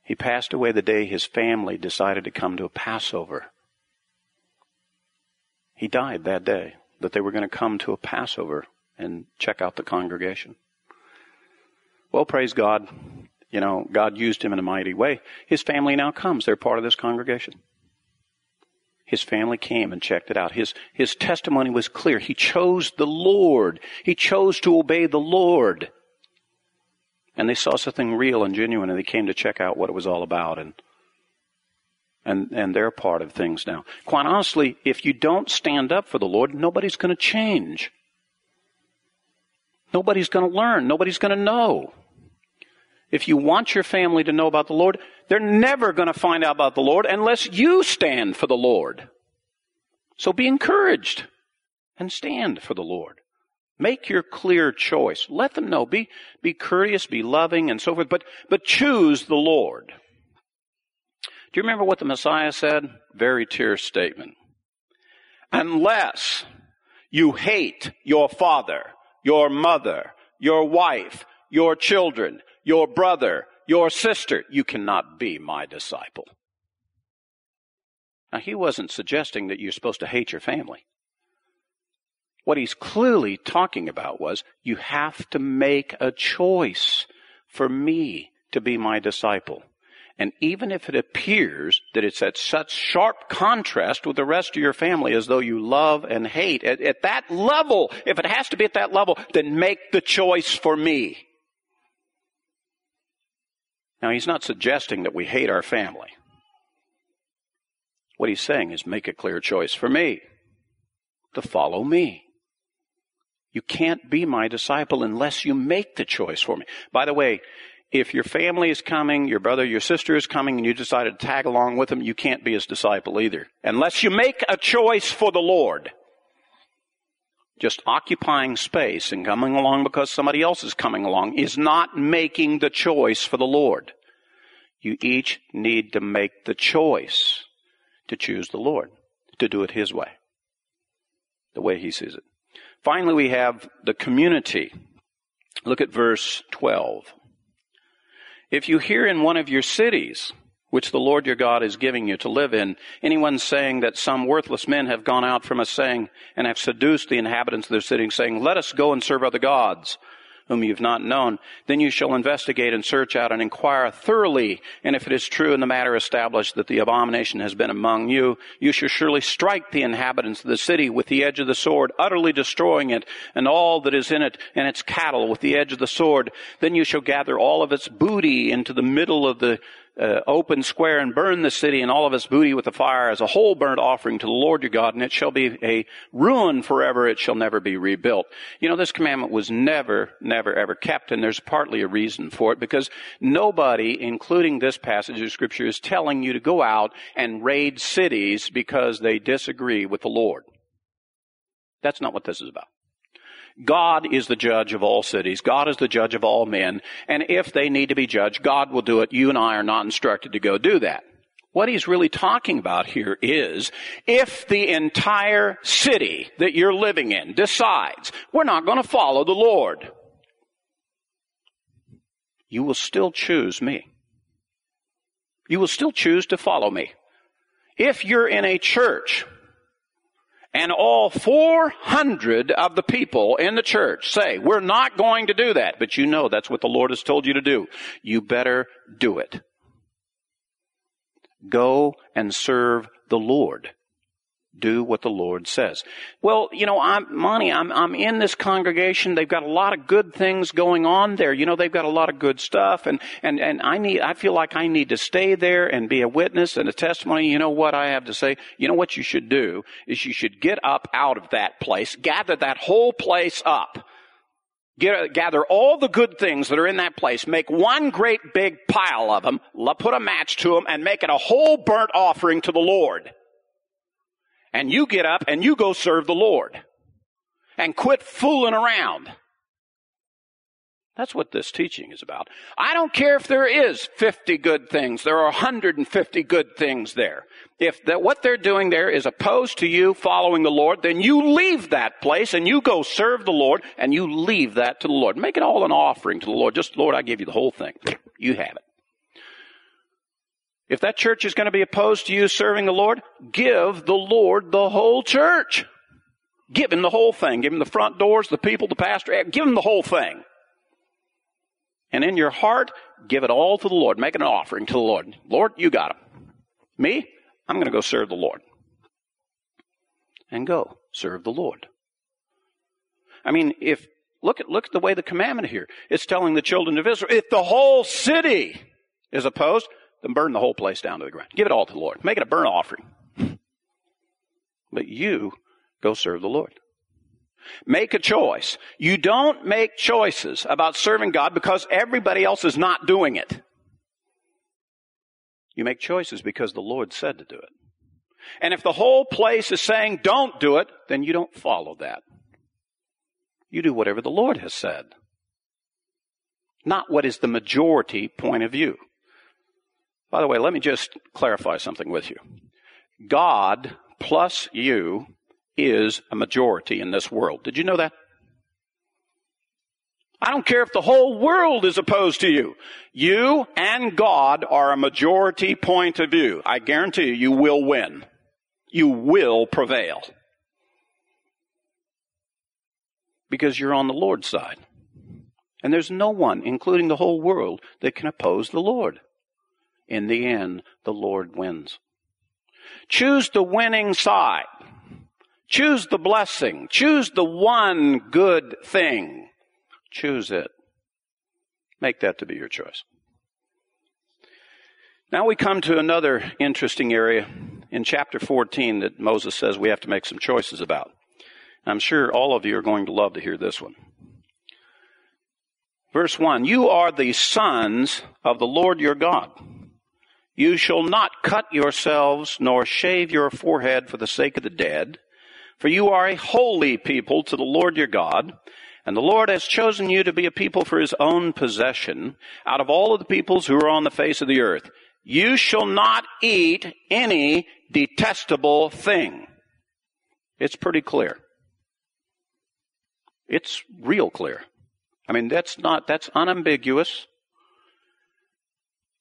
he passed away the day his family decided to come to a Passover. He died that day that they were going to come to a Passover and check out the congregation. Well, praise God. You know, God used him in a mighty way. His family now comes. They're part of this congregation. His family came and checked it out. His, his testimony was clear. He chose the Lord. He chose to obey the Lord. And they saw something real and genuine and they came to check out what it was all about and and, and they're part of things now. Quite honestly, if you don't stand up for the Lord, nobody's going to change. Nobody's going to learn. Nobody's going to know. If you want your family to know about the Lord, they're never going to find out about the Lord unless you stand for the Lord. So be encouraged and stand for the Lord. Make your clear choice. Let them know. Be, be courteous, be loving, and so forth, but, but choose the Lord. Do you remember what the Messiah said? Very terse statement. Unless you hate your father, your mother, your wife, your children, your brother, your sister, you cannot be my disciple. Now, he wasn't suggesting that you're supposed to hate your family. What he's clearly talking about was you have to make a choice for me to be my disciple. And even if it appears that it's at such sharp contrast with the rest of your family as though you love and hate, at, at that level, if it has to be at that level, then make the choice for me. Now, he's not suggesting that we hate our family. What he's saying is make a clear choice for me to follow me. You can't be my disciple unless you make the choice for me. By the way, if your family is coming, your brother, your sister is coming, and you decide to tag along with them, you can't be his disciple either. Unless you make a choice for the Lord. Just occupying space and coming along because somebody else is coming along is not making the choice for the Lord. You each need to make the choice to choose the Lord, to do it His way, the way He sees it. Finally, we have the community. Look at verse 12. If you hear in one of your cities, which the Lord your God is giving you to live in, anyone saying that some worthless men have gone out from a saying and have seduced the inhabitants of their city, saying, Let us go and serve other gods whom you've not known, then you shall investigate and search out and inquire thoroughly. And if it is true in the matter established that the abomination has been among you, you shall surely strike the inhabitants of the city with the edge of the sword, utterly destroying it and all that is in it and its cattle with the edge of the sword. Then you shall gather all of its booty into the middle of the uh, open square and burn the city and all of its booty with the fire as a whole burnt offering to the Lord your God, and it shall be a ruin forever. It shall never be rebuilt. You know, this commandment was never, never, ever kept, and there's partly a reason for it because nobody, including this passage of scripture, is telling you to go out and raid cities because they disagree with the Lord. That's not what this is about. God is the judge of all cities. God is the judge of all men. And if they need to be judged, God will do it. You and I are not instructed to go do that. What he's really talking about here is if the entire city that you're living in decides we're not going to follow the Lord, you will still choose me. You will still choose to follow me. If you're in a church and all 400 of the people in the church say, we're not going to do that, but you know that's what the Lord has told you to do. You better do it. Go and serve the Lord do what the Lord says. Well, you know, I'm, Monte, I'm, I'm in this congregation. They've got a lot of good things going on there. You know, they've got a lot of good stuff and, and, and I need, I feel like I need to stay there and be a witness and a testimony. You know what I have to say? You know what you should do is you should get up out of that place, gather that whole place up. Get, gather all the good things that are in that place, make one great big pile of them, put a match to them, and make it a whole burnt offering to the Lord and you get up and you go serve the Lord and quit fooling around. That's what this teaching is about. I don't care if there is 50 good things. There are 150 good things there. If that what they're doing there is opposed to you following the Lord, then you leave that place and you go serve the Lord and you leave that to the Lord. Make it all an offering to the Lord. Just, Lord, I give you the whole thing. You have it. If that church is going to be opposed to you serving the Lord, give the Lord the whole church. Give him the whole thing. Give him the front doors, the people, the pastor. Eh, give him the whole thing. And in your heart, give it all to the Lord. Make an offering to the Lord. Lord, you got him. Me, I'm going to go serve the Lord. and go serve the Lord. I mean, if look at look at the way the commandment here. It's telling the children of Israel, if the whole city is opposed, then burn the whole place down to the ground. Give it all to the Lord. Make it a burnt offering. But you go serve the Lord. Make a choice. You don't make choices about serving God because everybody else is not doing it. You make choices because the Lord said to do it. And if the whole place is saying don't do it, then you don't follow that. You do whatever the Lord has said. Not what is the majority point of view. By the way, let me just clarify something with you. God plus you is a majority in this world. Did you know that? I don't care if the whole world is opposed to you. You and God are a majority point of view. I guarantee you, you will win. You will prevail. Because you're on the Lord's side. And there's no one, including the whole world, that can oppose the Lord. In the end, the Lord wins. Choose the winning side. Choose the blessing. Choose the one good thing. Choose it. Make that to be your choice. Now we come to another interesting area in chapter 14 that Moses says we have to make some choices about. I'm sure all of you are going to love to hear this one. Verse 1 You are the sons of the Lord your God. You shall not cut yourselves nor shave your forehead for the sake of the dead, for you are a holy people to the Lord your God, and the Lord has chosen you to be a people for his own possession out of all of the peoples who are on the face of the earth. You shall not eat any detestable thing. It's pretty clear. It's real clear. I mean, that's not, that's unambiguous.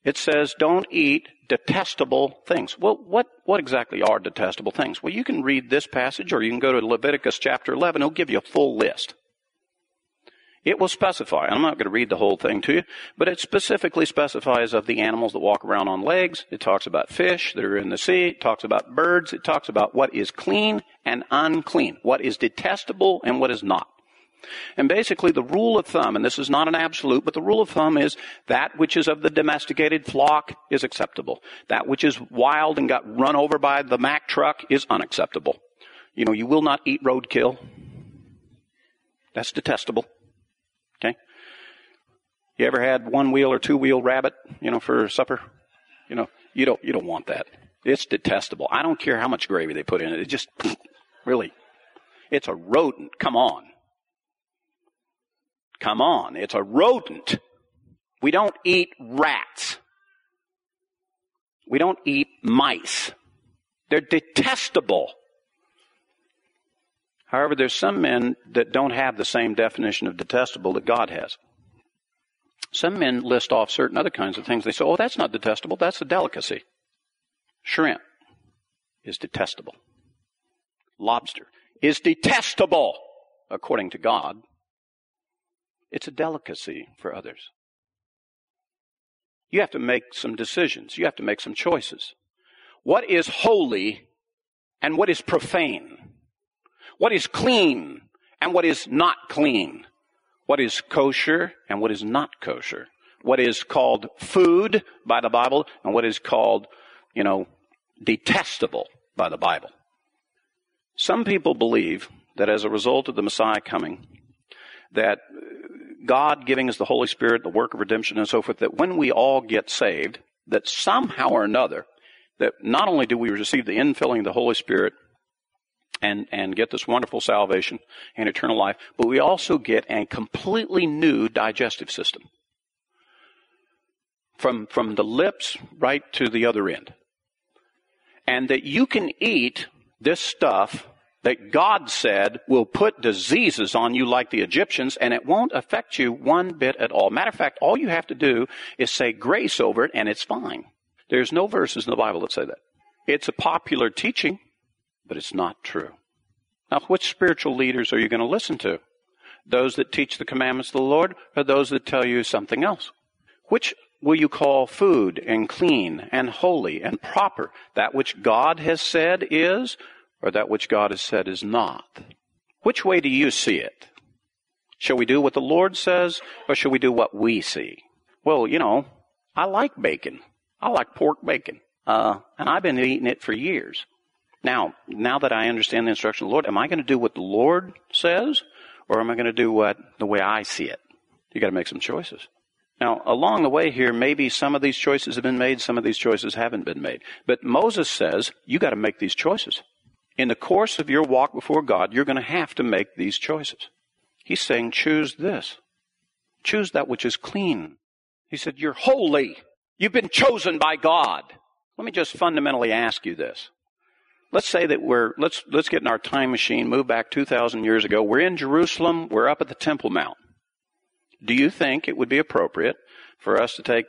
It says, don't eat detestable things. Well, what, what exactly are detestable things? Well, you can read this passage or you can go to Leviticus chapter 11. It'll give you a full list. It will specify, I'm not going to read the whole thing to you, but it specifically specifies of the animals that walk around on legs. It talks about fish that are in the sea. It talks about birds. It talks about what is clean and unclean, what is detestable and what is not. And basically, the rule of thumb, and this is not an absolute, but the rule of thumb is that which is of the domesticated flock is acceptable. That which is wild and got run over by the Mack truck is unacceptable. You know, you will not eat roadkill. That's detestable. Okay? You ever had one wheel or two wheel rabbit, you know, for supper? You know, you don't, you don't want that. It's detestable. I don't care how much gravy they put in it. It just, really, it's a rodent. Come on. Come on, it's a rodent. We don't eat rats. We don't eat mice. They're detestable. However, there's some men that don't have the same definition of detestable that God has. Some men list off certain other kinds of things. They say, oh, that's not detestable. That's a delicacy. Shrimp is detestable. Lobster is detestable, according to God. It's a delicacy for others. You have to make some decisions. You have to make some choices. What is holy and what is profane? What is clean and what is not clean? What is kosher and what is not kosher? What is called food by the Bible and what is called, you know, detestable by the Bible. Some people believe that as a result of the Messiah coming, that God giving us the Holy Spirit, the work of redemption and so forth, that when we all get saved, that somehow or another, that not only do we receive the infilling of the Holy Spirit and, and get this wonderful salvation and eternal life, but we also get a completely new digestive system. From, from the lips right to the other end. And that you can eat this stuff that God said will put diseases on you like the Egyptians and it won't affect you one bit at all. Matter of fact, all you have to do is say grace over it and it's fine. There's no verses in the Bible that say that. It's a popular teaching, but it's not true. Now, which spiritual leaders are you going to listen to? Those that teach the commandments of the Lord or those that tell you something else? Which will you call food and clean and holy and proper? That which God has said is or that which God has said is not? Which way do you see it? Shall we do what the Lord says, or shall we do what we see? Well, you know, I like bacon. I like pork bacon. Uh, and I've been eating it for years. Now, now that I understand the instruction of the Lord, am I going to do what the Lord says, or am I going to do what the way I see it? You got to make some choices. Now, along the way here, maybe some of these choices have been made, some of these choices haven't been made. But Moses says, you got to make these choices. In the course of your walk before God, you're going to have to make these choices. He's saying, choose this. Choose that which is clean. He said, you're holy. You've been chosen by God. Let me just fundamentally ask you this. Let's say that we're, let's, let's get in our time machine, move back 2,000 years ago. We're in Jerusalem. We're up at the Temple Mount do you think it would be appropriate for us to take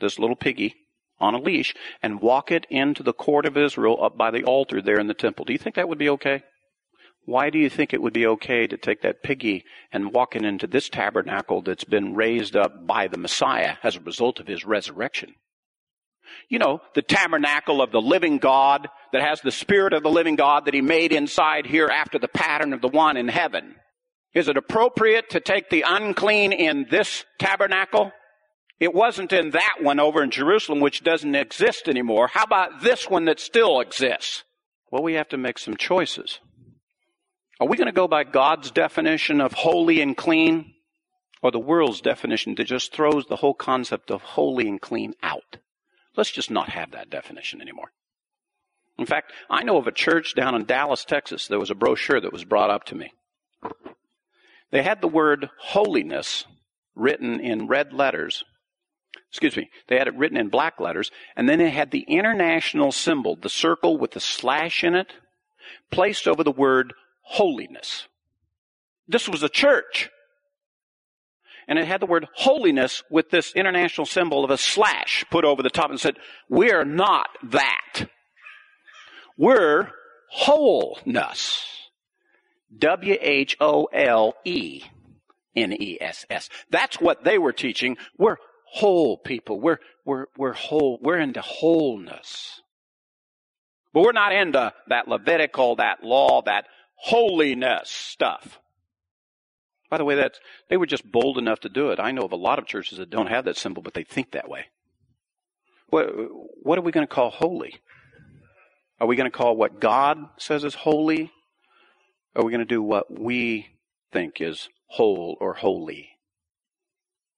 this little piggy on a leash and walk it into the court of Israel up by the altar there in the temple? Do you think that would be okay? Why do you think it would be okay to take that piggy and walk it into this tabernacle that's been raised up by the Messiah as a result of his resurrection? You know, the tabernacle of the living God that has the spirit of the living God that he made inside here after the pattern of the one in heaven. Is it appropriate to take the unclean in this tabernacle? It wasn't in that one over in Jerusalem, which doesn't exist anymore. How about this one that still exists? Well, we have to make some choices. Are we going to go by God's definition of holy and clean or the world's definition that just throws the whole concept of holy and clean out? Let's just not have that definition anymore. In fact, I know of a church down in Dallas, Texas. There was a brochure that was brought up to me. They had the word holiness written in red letters. Excuse me, they had it written in black letters, and then it had the international symbol, the circle with the slash in it, placed over the word holiness. This was a church. And it had the word holiness with this international symbol of a slash put over the top and said, we're not that. We're wholeness. W H O L E N E S S. That's what they were teaching. We're whole people. We're, we're, we're whole. We're into wholeness. But we're not into that Levitical, that law, that holiness stuff. By the way, that's, they were just bold enough to do it. I know of a lot of churches that don't have that symbol, but they think that way. What, what are we going to call holy? Are we going to call what God says is holy are we going to do what we think is whole or holy?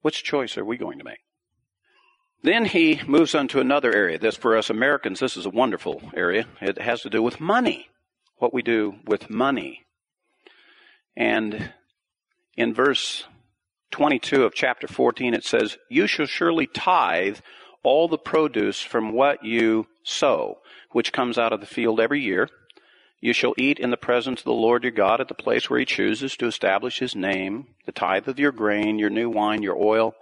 Which choice are we going to make? Then he moves on to another area. This, for us Americans, this is a wonderful area. It has to do with money. What we do with money. And in verse 22 of chapter 14, it says, You shall surely tithe all the produce from what you sow, which comes out of the field every year. You shall eat in the presence of the Lord your God at the place where he chooses to establish his name, the tithe of your grain, your new wine, your oil,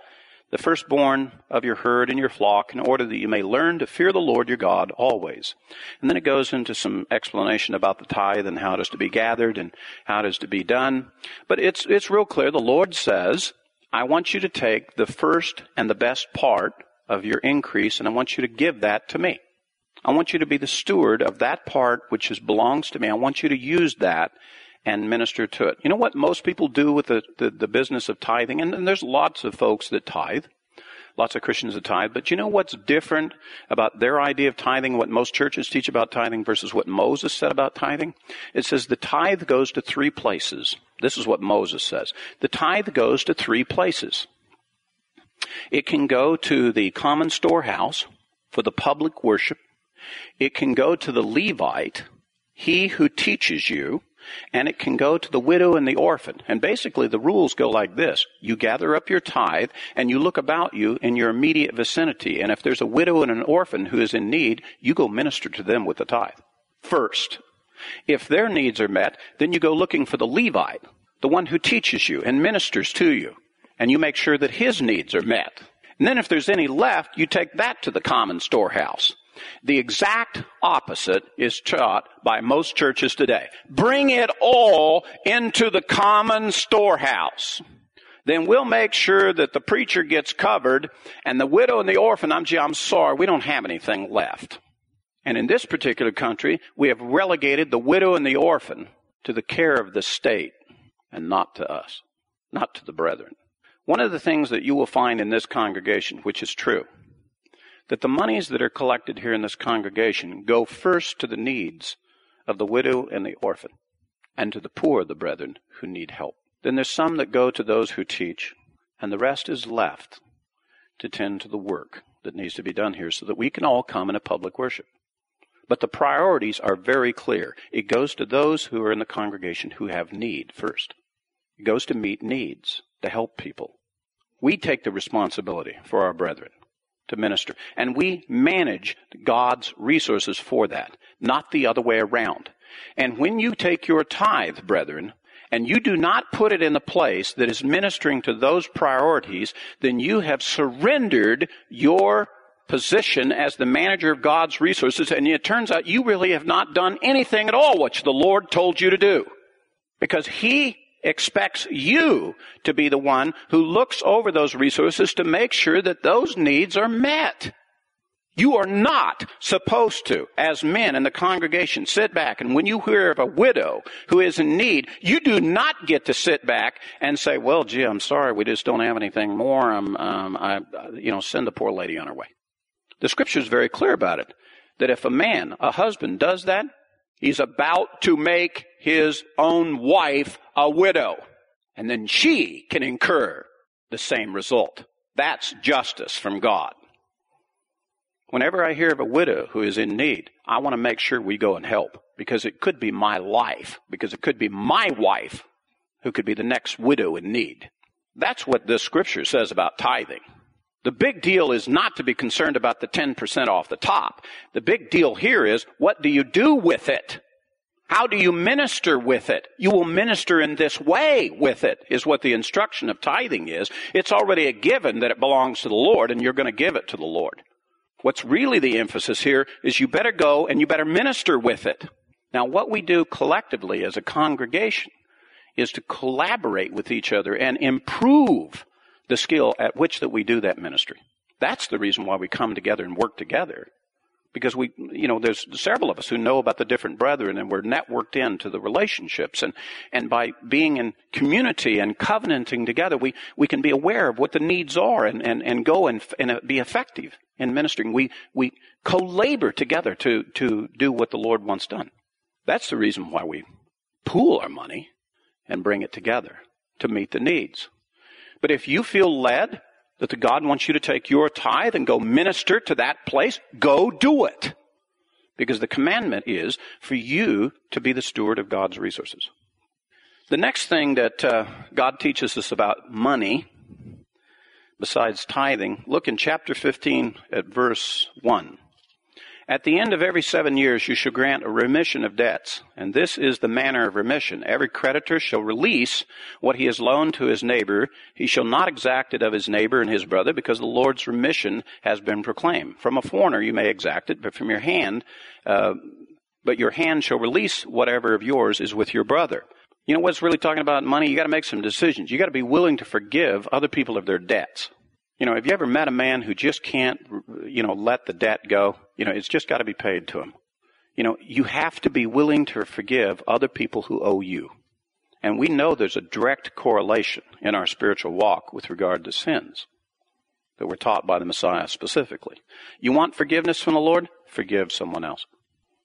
the firstborn of your herd and your flock, in order that you may learn to fear the Lord your God always. And then it goes into some explanation about the tithe and how it is to be gathered and how it is to be done. But it's, it's real clear. The Lord says, I want you to take the first and the best part of your increase and I want you to give that to me. I want you to be the steward of that part which is, belongs to me. I want you to use that and minister to it. You know what most people do with the, the, the business of tithing? And, and there's lots of folks that tithe. Lots of Christians that tithe. But you know what's different about their idea of tithing, what most churches teach about tithing versus what Moses said about tithing? It says the tithe goes to three places. This is what Moses says. The tithe goes to three places. It can go to the common storehouse for the public worship it can go to the Levite, he who teaches you, and it can go to the widow and the orphan. And basically the rules go like this. You gather up your tithe and you look about you in your immediate vicinity. And if there's a widow and an orphan who is in need, you go minister to them with the tithe. First. If their needs are met, then you go looking for the Levite, the one who teaches you and ministers to you. And you make sure that his needs are met. And then if there's any left, you take that to the common storehouse. The exact opposite is taught by most churches today. Bring it all into the common storehouse. Then we'll make sure that the preacher gets covered and the widow and the orphan, I'm, gee, I'm sorry, we don't have anything left. And in this particular country, we have relegated the widow and the orphan to the care of the state and not to us, not to the brethren. One of the things that you will find in this congregation, which is true, that the monies that are collected here in this congregation go first to the needs of the widow and the orphan and to the poor of the brethren who need help. Then there's some that go to those who teach, and the rest is left to tend to the work that needs to be done here so that we can all come in a public worship. But the priorities are very clear. It goes to those who are in the congregation who have need first. It goes to meet needs, to help people. We take the responsibility for our brethren to minister. And we manage God's resources for that, not the other way around. And when you take your tithe, brethren, and you do not put it in the place that is ministering to those priorities, then you have surrendered your position as the manager of God's resources, and it turns out you really have not done anything at all which the Lord told you to do. Because He expects you to be the one who looks over those resources to make sure that those needs are met. You are not supposed to, as men in the congregation, sit back and when you hear of a widow who is in need, you do not get to sit back and say, "Well, gee, I'm sorry, we just don't have anything more. Um, um, I, you know, send the poor lady on her way." The scripture is very clear about it. That if a man, a husband, does that, he's about to make his own wife a widow. And then she can incur the same result. That's justice from God. Whenever I hear of a widow who is in need, I want to make sure we go and help because it could be my life, because it could be my wife who could be the next widow in need. That's what this scripture says about tithing. The big deal is not to be concerned about the 10% off the top. The big deal here is what do you do with it? How do you minister with it? You will minister in this way with it, is what the instruction of tithing is. It's already a given that it belongs to the Lord and you're going to give it to the Lord. What's really the emphasis here is you better go and you better minister with it. Now, what we do collectively as a congregation is to collaborate with each other and improve the skill at which that we do that ministry. That's the reason why we come together and work together because we, you know, there's several of us who know about the different brethren and we're networked into the relationships. And, and by being in community and covenanting together, we, we can be aware of what the needs are and, and, and go and, and uh, be effective in ministering. We, we co-labor together to, to do what the Lord wants done. That's the reason why we pool our money and bring it together to meet the needs. But if you feel led that the God wants you to take your tithe and go minister to that place, go do it. Because the commandment is for you to be the steward of God's resources. The next thing that uh, God teaches us about money, besides tithing, look in chapter 15 at verse 1. At the end of every seven years, you shall grant a remission of debts. And this is the manner of remission. Every creditor shall release what he has loaned to his neighbor. He shall not exact it of his neighbor and his brother, because the Lord's remission has been proclaimed. From a foreigner you may exact it, but from your hand, uh, but your hand shall release whatever of yours is with your brother. You know what's really talking about money? You got to make some decisions. You got to be willing to forgive other people of their debts. You know, have you ever met a man who just can't, you know, let the debt go? You know, it's just got to be paid to him. You know, you have to be willing to forgive other people who owe you. And we know there's a direct correlation in our spiritual walk with regard to sins that we're taught by the Messiah specifically. You want forgiveness from the Lord? Forgive someone else.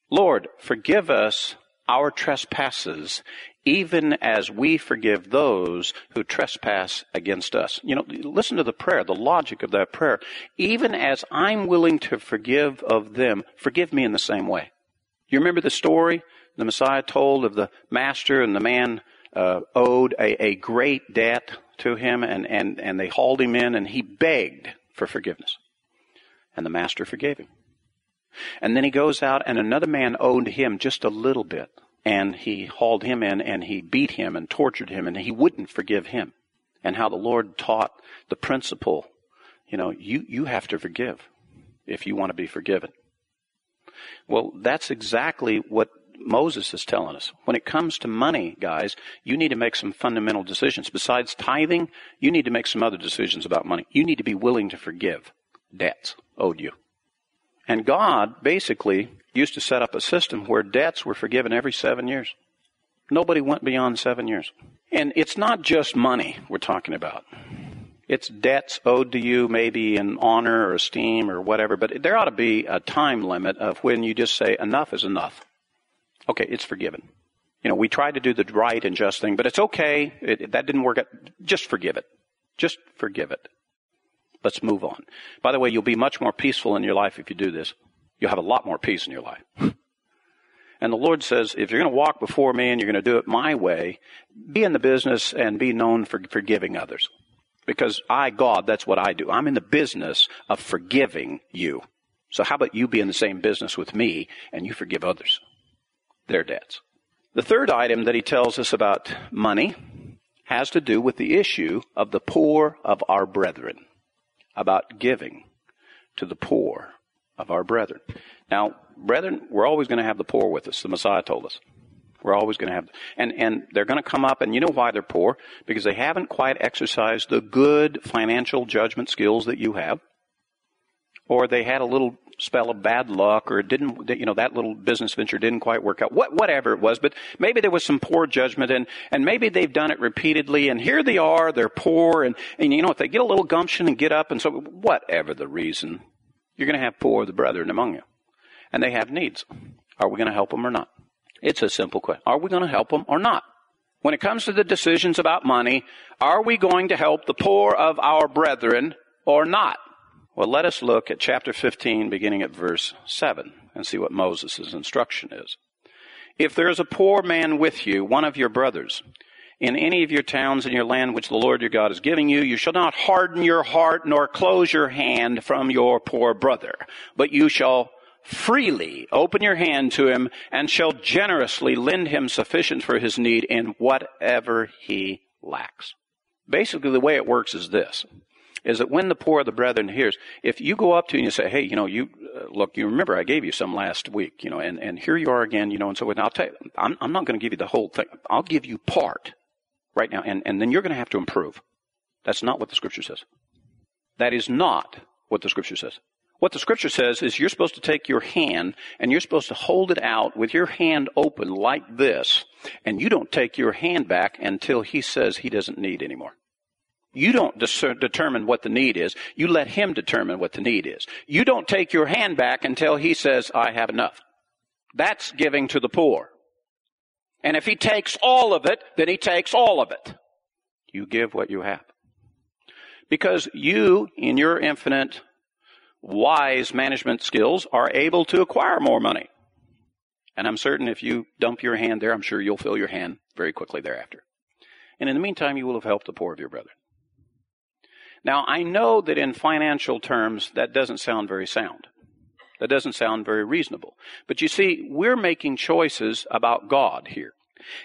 Lord, forgive us our trespasses even as we forgive those who trespass against us. You know, listen to the prayer, the logic of that prayer. Even as I'm willing to forgive of them, forgive me in the same way. You remember the story the Messiah told of the master and the man uh, owed a, a great debt to him and, and, and they hauled him in and he begged for forgiveness. And the master forgave him. And then he goes out and another man owed him just a little bit and he hauled him in and he beat him and tortured him and he wouldn't forgive him. And how the Lord taught the principle, you know, you, you have to forgive if you want to be forgiven. Well, that's exactly what Moses is telling us. When it comes to money, guys, you need to make some fundamental decisions. Besides tithing, you need to make some other decisions about money. You need to be willing to forgive debts owed you And God basically used to set up a system where debts were forgiven every seven years. Nobody went beyond seven years. And it's not just money we're talking about. It's debts owed to you, maybe in honor or esteem or whatever, but there ought to be a time limit of when you just say, enough is enough. Okay, it's forgiven. You know, we tried to do the right and just thing, but it's okay. It, that didn't work out. Just forgive it. Just forgive it. Let's move on. By the way, you'll be much more peaceful in your life if you do this. You'll have a lot more peace in your life. and the Lord says, if you're going to walk before me and you're going to do it my way, be in the business and be known for forgiving others. Because I, God, that's what I do. I'm in the business of forgiving you. So how about you be in the same business with me and you forgive others their debts? The third item that he tells us about money has to do with the issue of the poor of our brethren, about giving to the poor of our brethren. Now, brethren, we're always going to have the poor with us. The Messiah told us. We're always going to have, and, and they're going to come up, and you know why they're poor? Because they haven't quite exercised the good financial judgment skills that you have. Or they had a little spell of bad luck or didn't, you know, that little business venture didn't quite work out. What, whatever it was, but maybe there was some poor judgment and, and maybe they've done it repeatedly and here they are, they're poor and, and you know, if they get a little gumption and get up and so, whatever the reason, you're going to have poor of the brethren among you. And they have needs. Are we going to help them or not? It's a simple question. Are we going to help them or not? When it comes to the decisions about money, are we going to help the poor of our brethren or not? Well, let us look at chapter 15, beginning at verse 7, and see what Moses' instruction is. If there is a poor man with you, one of your brothers, in any of your towns in your land which the Lord your God is giving you, you shall not harden your heart nor close your hand from your poor brother, but you shall freely open your hand to him and shall generously lend him sufficient for his need in whatever he lacks. Basically, the way it works is this is that when the poor of the brethren hears, if you go up to and you say, hey, you know, you uh, look, you remember I gave you some last week, you know, and, and here you are again, you know, and so I'll tell you, I'm, I'm not going to give you the whole thing. I'll give you part right now, and, and then you're going to have to improve. That's not what the scripture says. That is not what the scripture says. What the scripture says is you're supposed to take your hand and you're supposed to hold it out with your hand open like this, and you don't take your hand back until he says he doesn't need anymore. You don't discern, determine what the need is. You let him determine what the need is. You don't take your hand back until he says, I have enough. That's giving to the poor. And if he takes all of it, then he takes all of it. You give what you have. Because you, in your infinite, wise management skills, are able to acquire more money. And I'm certain if you dump your hand there, I'm sure you'll fill your hand very quickly thereafter. And in the meantime, you will have helped the poor of your brethren. Now, I know that in financial terms, that doesn't sound very sound. That doesn't sound very reasonable. But you see, we're making choices about God here.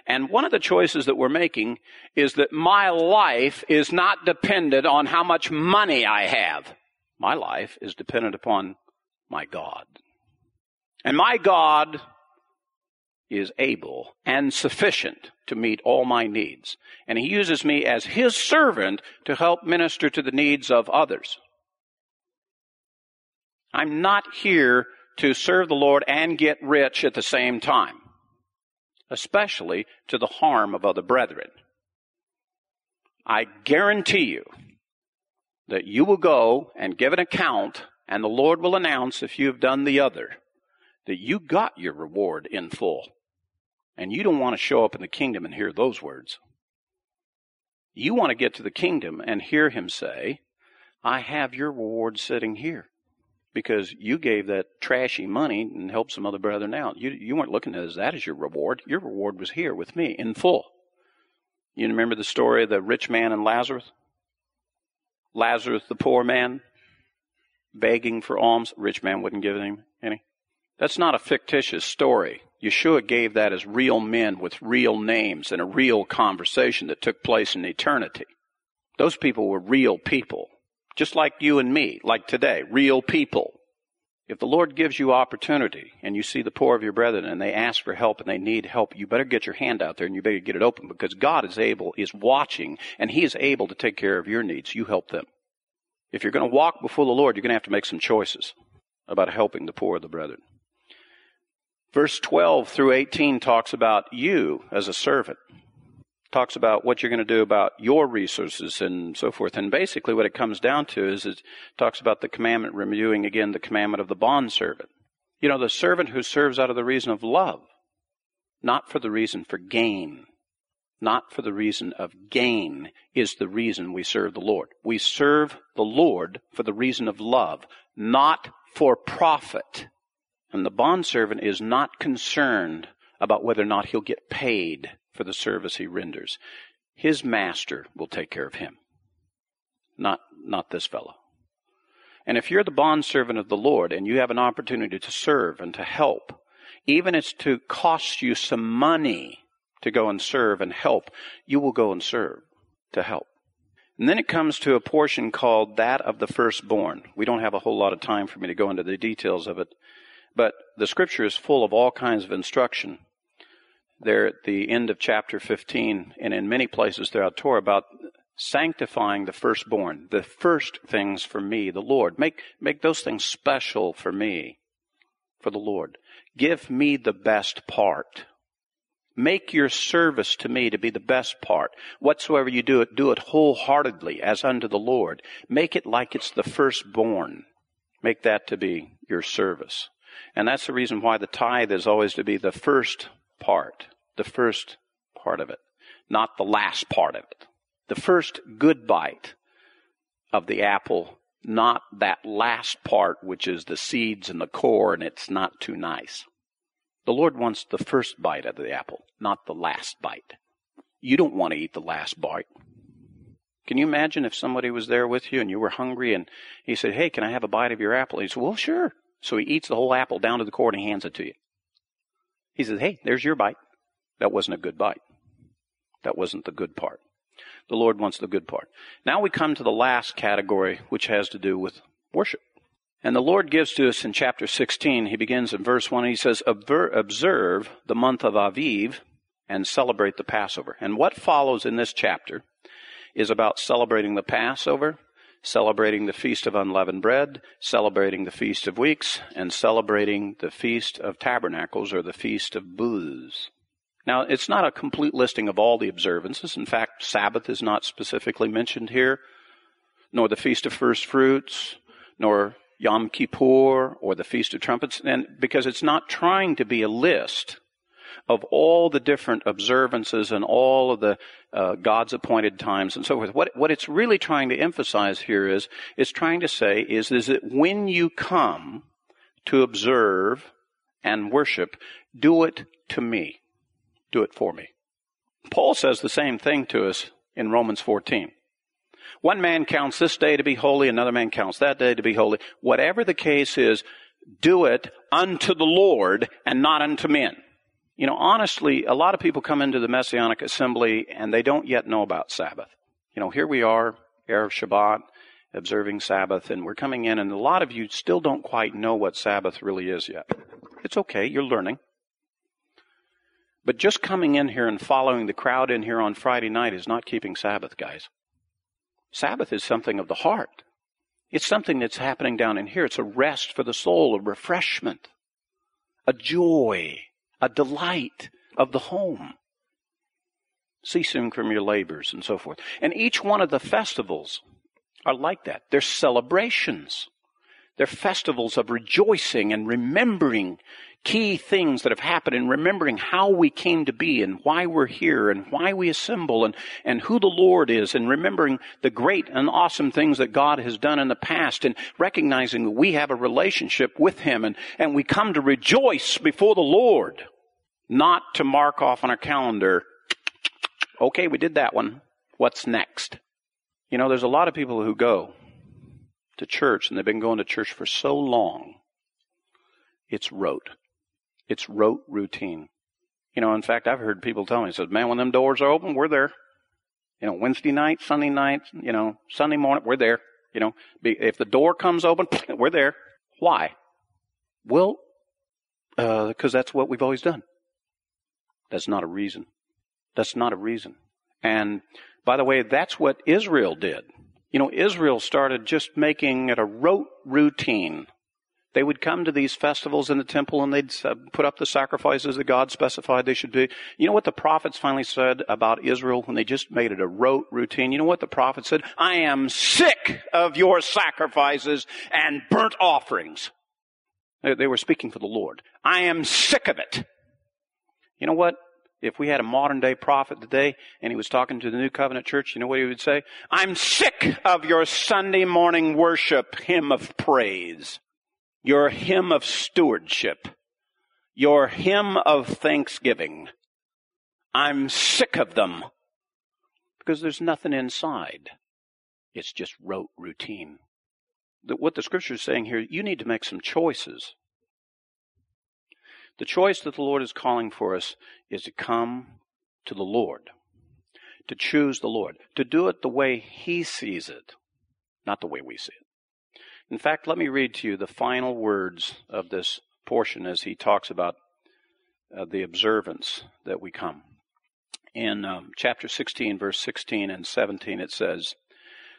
And one of the choices that we're making is that my life is not dependent on how much money I have. My life is dependent upon my God. And my God is able and sufficient to meet all my needs. And he uses me as his servant to help minister to the needs of others. I'm not here to serve the Lord and get rich at the same time, especially to the harm of other brethren. I guarantee you that you will go and give an account and the Lord will announce if you have done the other that you got your reward in full. And you don't want to show up in the kingdom and hear those words. You want to get to the kingdom and hear him say, I have your reward sitting here. Because you gave that trashy money and helped some other brethren out. You, you weren't looking at that as your reward. Your reward was here with me in full. You remember the story of the rich man and Lazarus? Lazarus, the poor man, begging for alms. Rich man wouldn't give him any. That's not a fictitious story. Yeshua gave that as real men with real names and a real conversation that took place in eternity. Those people were real people. Just like you and me, like today, real people. If the Lord gives you opportunity and you see the poor of your brethren and they ask for help and they need help, you better get your hand out there and you better get it open because God is able, is watching, and He is able to take care of your needs. You help them. If you're going to walk before the Lord, you're going to have to make some choices. about helping the poor of the brethren. Verse 12 through 18 talks about you as a servant. Talks about what you're going to do about your resources and so forth. And basically what it comes down to is it talks about the commandment, reviewing again the commandment of the bondservant. You know, the servant who serves out of the reason of love, not for the reason for gain not for the reason of gain, is the reason we serve the Lord. We serve the Lord for the reason of love, not for profit. And the bondservant is not concerned about whether or not he'll get paid for the service he renders. His master will take care of him, not, not this fellow. And if you're the bondservant of the Lord and you have an opportunity to serve and to help, even if it's to cost you some money, to go and serve and help, you will go and serve to help. And then it comes to a portion called that of the firstborn. We don't have a whole lot of time for me to go into the details of it, but the scripture is full of all kinds of instruction. There at the end of chapter 15 and in many places throughout Torah about sanctifying the firstborn, the first things for me, the Lord. Make, make those things special for me, for the Lord. Give me the best part. Make your service to me to be the best part. Whatsoever you do it, do it wholeheartedly as unto the Lord. Make it like it's the firstborn. Make that to be your service. And that's the reason why the tithe is always to be the first part, the first part of it, not the last part of it. The first good bite of the apple, not that last part, which is the seeds and the core, and it's not too nice. The Lord wants the first bite of the apple, not the last bite. You don't want to eat the last bite. Can you imagine if somebody was there with you and you were hungry and he said, Hey, can I have a bite of your apple? He said, Well, sure. So he eats the whole apple down to the core and he hands it to you. He says, Hey, there's your bite. That wasn't a good bite. That wasn't the good part. The Lord wants the good part. Now we come to the last category, which has to do with worship. And the Lord gives to us in chapter 16, he begins in verse 1, he says, Observe the month of Aviv and celebrate the Passover. And what follows in this chapter is about celebrating the Passover, celebrating the Feast of Unleavened Bread, celebrating the Feast of Weeks, and celebrating the Feast of Tabernacles or the Feast of Booths. Now, it's not a complete listing of all the observances. In fact, Sabbath is not specifically mentioned here, nor the Feast of First Fruits, nor Yom Kippur or the Feast of Trumpets, and because it's not trying to be a list of all the different observances and all of the uh, God's appointed times and so forth. What, what it's really trying to emphasize here is, is trying to say is, is that when you come to observe and worship, do it to me. Do it for me. Paul says the same thing to us in Romans 14. One man counts this day to be holy, another man counts that day to be holy. Whatever the case is, do it unto the Lord and not unto men. You know, honestly, a lot of people come into the Messianic assembly and they don't yet know about Sabbath. You know, here we are, Erev Shabbat, observing Sabbath, and we're coming in, and a lot of you still don't quite know what Sabbath really is yet. It's okay, you're learning. But just coming in here and following the crowd in here on Friday night is not keeping Sabbath, guys. Sabbath is something of the heart. It's something that's happening down in here. It's a rest for the soul, a refreshment, a joy, a delight of the home. Ceasing from your labors and so forth. And each one of the festivals are like that. They're celebrations. They're festivals of rejoicing and remembering key things that have happened and remembering how we came to be and why we're here and why we assemble and, and who the Lord is and remembering the great and awesome things that God has done in the past and recognizing that we have a relationship with Him and, and we come to rejoice before the Lord, not to mark off on our calendar, okay, we did that one. What's next? You know, there's a lot of people who go to church and they've been going to church for so long, it's rote. It's rote routine. You know, in fact, I've heard people tell me, says, man, when them doors are open, we're there. You know, Wednesday night, Sunday night, you know, Sunday morning, we're there. You know, if the door comes open, <laughs> we're there. Why? Well, because uh, that's what we've always done. That's not a reason. That's not a reason. And by the way, that's what Israel did. You know, Israel started just making it a rote routine They would come to these festivals in the temple and they'd put up the sacrifices that God specified they should do. You know what the prophets finally said about Israel when they just made it a rote routine? You know what the prophet said? I am sick of your sacrifices and burnt offerings. They were speaking for the Lord. I am sick of it. You know what? If we had a modern day prophet today and he was talking to the New Covenant church, you know what he would say? I'm sick of your Sunday morning worship hymn of praise your hymn of stewardship, your hymn of thanksgiving. I'm sick of them because there's nothing inside. It's just rote routine. What the scripture is saying here, you need to make some choices. The choice that the Lord is calling for us is to come to the Lord, to choose the Lord, to do it the way He sees it, not the way we see it. In fact, let me read to you the final words of this portion as he talks about uh, the observance that we come. In um, chapter 16, verse 16 and 17, it says,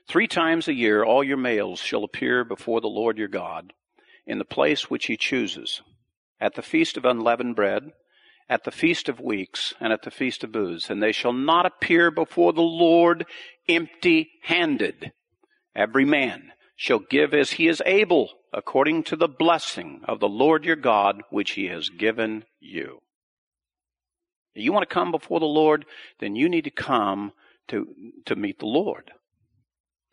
Three times a year all your males shall appear before the Lord your God in the place which he chooses, at the feast of unleavened bread, at the feast of weeks, and at the feast of booths, and they shall not appear before the Lord empty handed. Every man shall give as he is able, according to the blessing of the Lord your God, which he has given you. You want to come before the Lord, then you need to come to, to meet the Lord.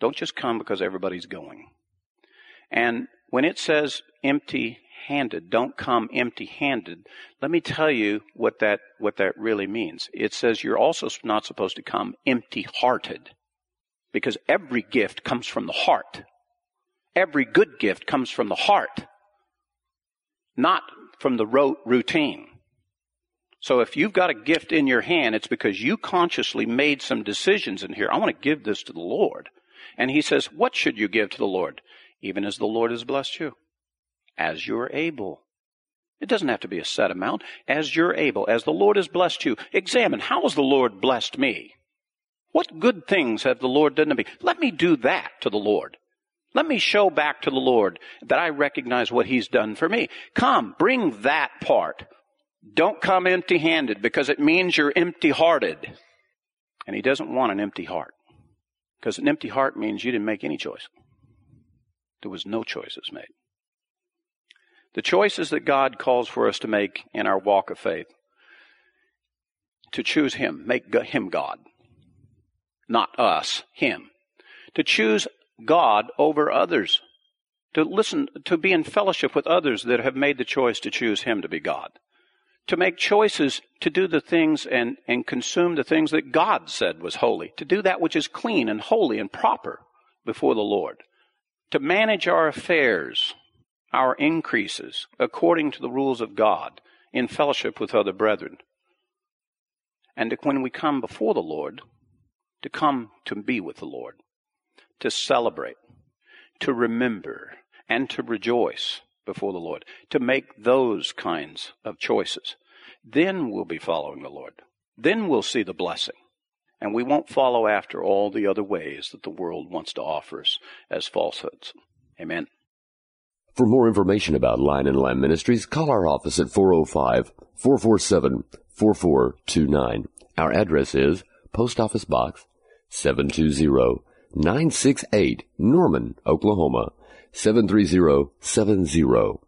Don't just come because everybody's going. And when it says empty handed, don't come empty handed, let me tell you what that, what that really means. It says you're also not supposed to come empty hearted because every gift comes from the heart. Every good gift comes from the heart, not from the rote routine. So if you've got a gift in your hand, it's because you consciously made some decisions in here. I want to give this to the Lord. And he says, what should you give to the Lord? Even as the Lord has blessed you. As you're able. It doesn't have to be a set amount. As you're able. As the Lord has blessed you. Examine, how has the Lord blessed me? What good things have the Lord done to me? Let me do that to the Lord. Let me show back to the Lord that I recognize what He's done for me. Come, bring that part. Don't come empty handed because it means you're empty hearted. And He doesn't want an empty heart. Because an empty heart means you didn't make any choice. There was no choices made. The choices that God calls for us to make in our walk of faith to choose Him, make Him God. Not us, Him. To choose God over others. To listen, to be in fellowship with others that have made the choice to choose Him to be God. To make choices to do the things and, and consume the things that God said was holy. To do that which is clean and holy and proper before the Lord. To manage our affairs, our increases, according to the rules of God, in fellowship with other brethren. And when we come before the Lord, to come to be with the Lord to celebrate, to remember, and to rejoice before the Lord, to make those kinds of choices. Then we'll be following the Lord. Then we'll see the blessing. And we won't follow after all the other ways that the world wants to offer us as falsehoods. Amen. For more information about Lion and Lamb Ministries, call our office at 405 447 4429. Our address is Post Office Box 720 968 Norman, Oklahoma 73070.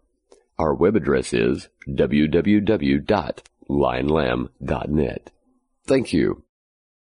Our web address is www.lionlamb.net. Thank you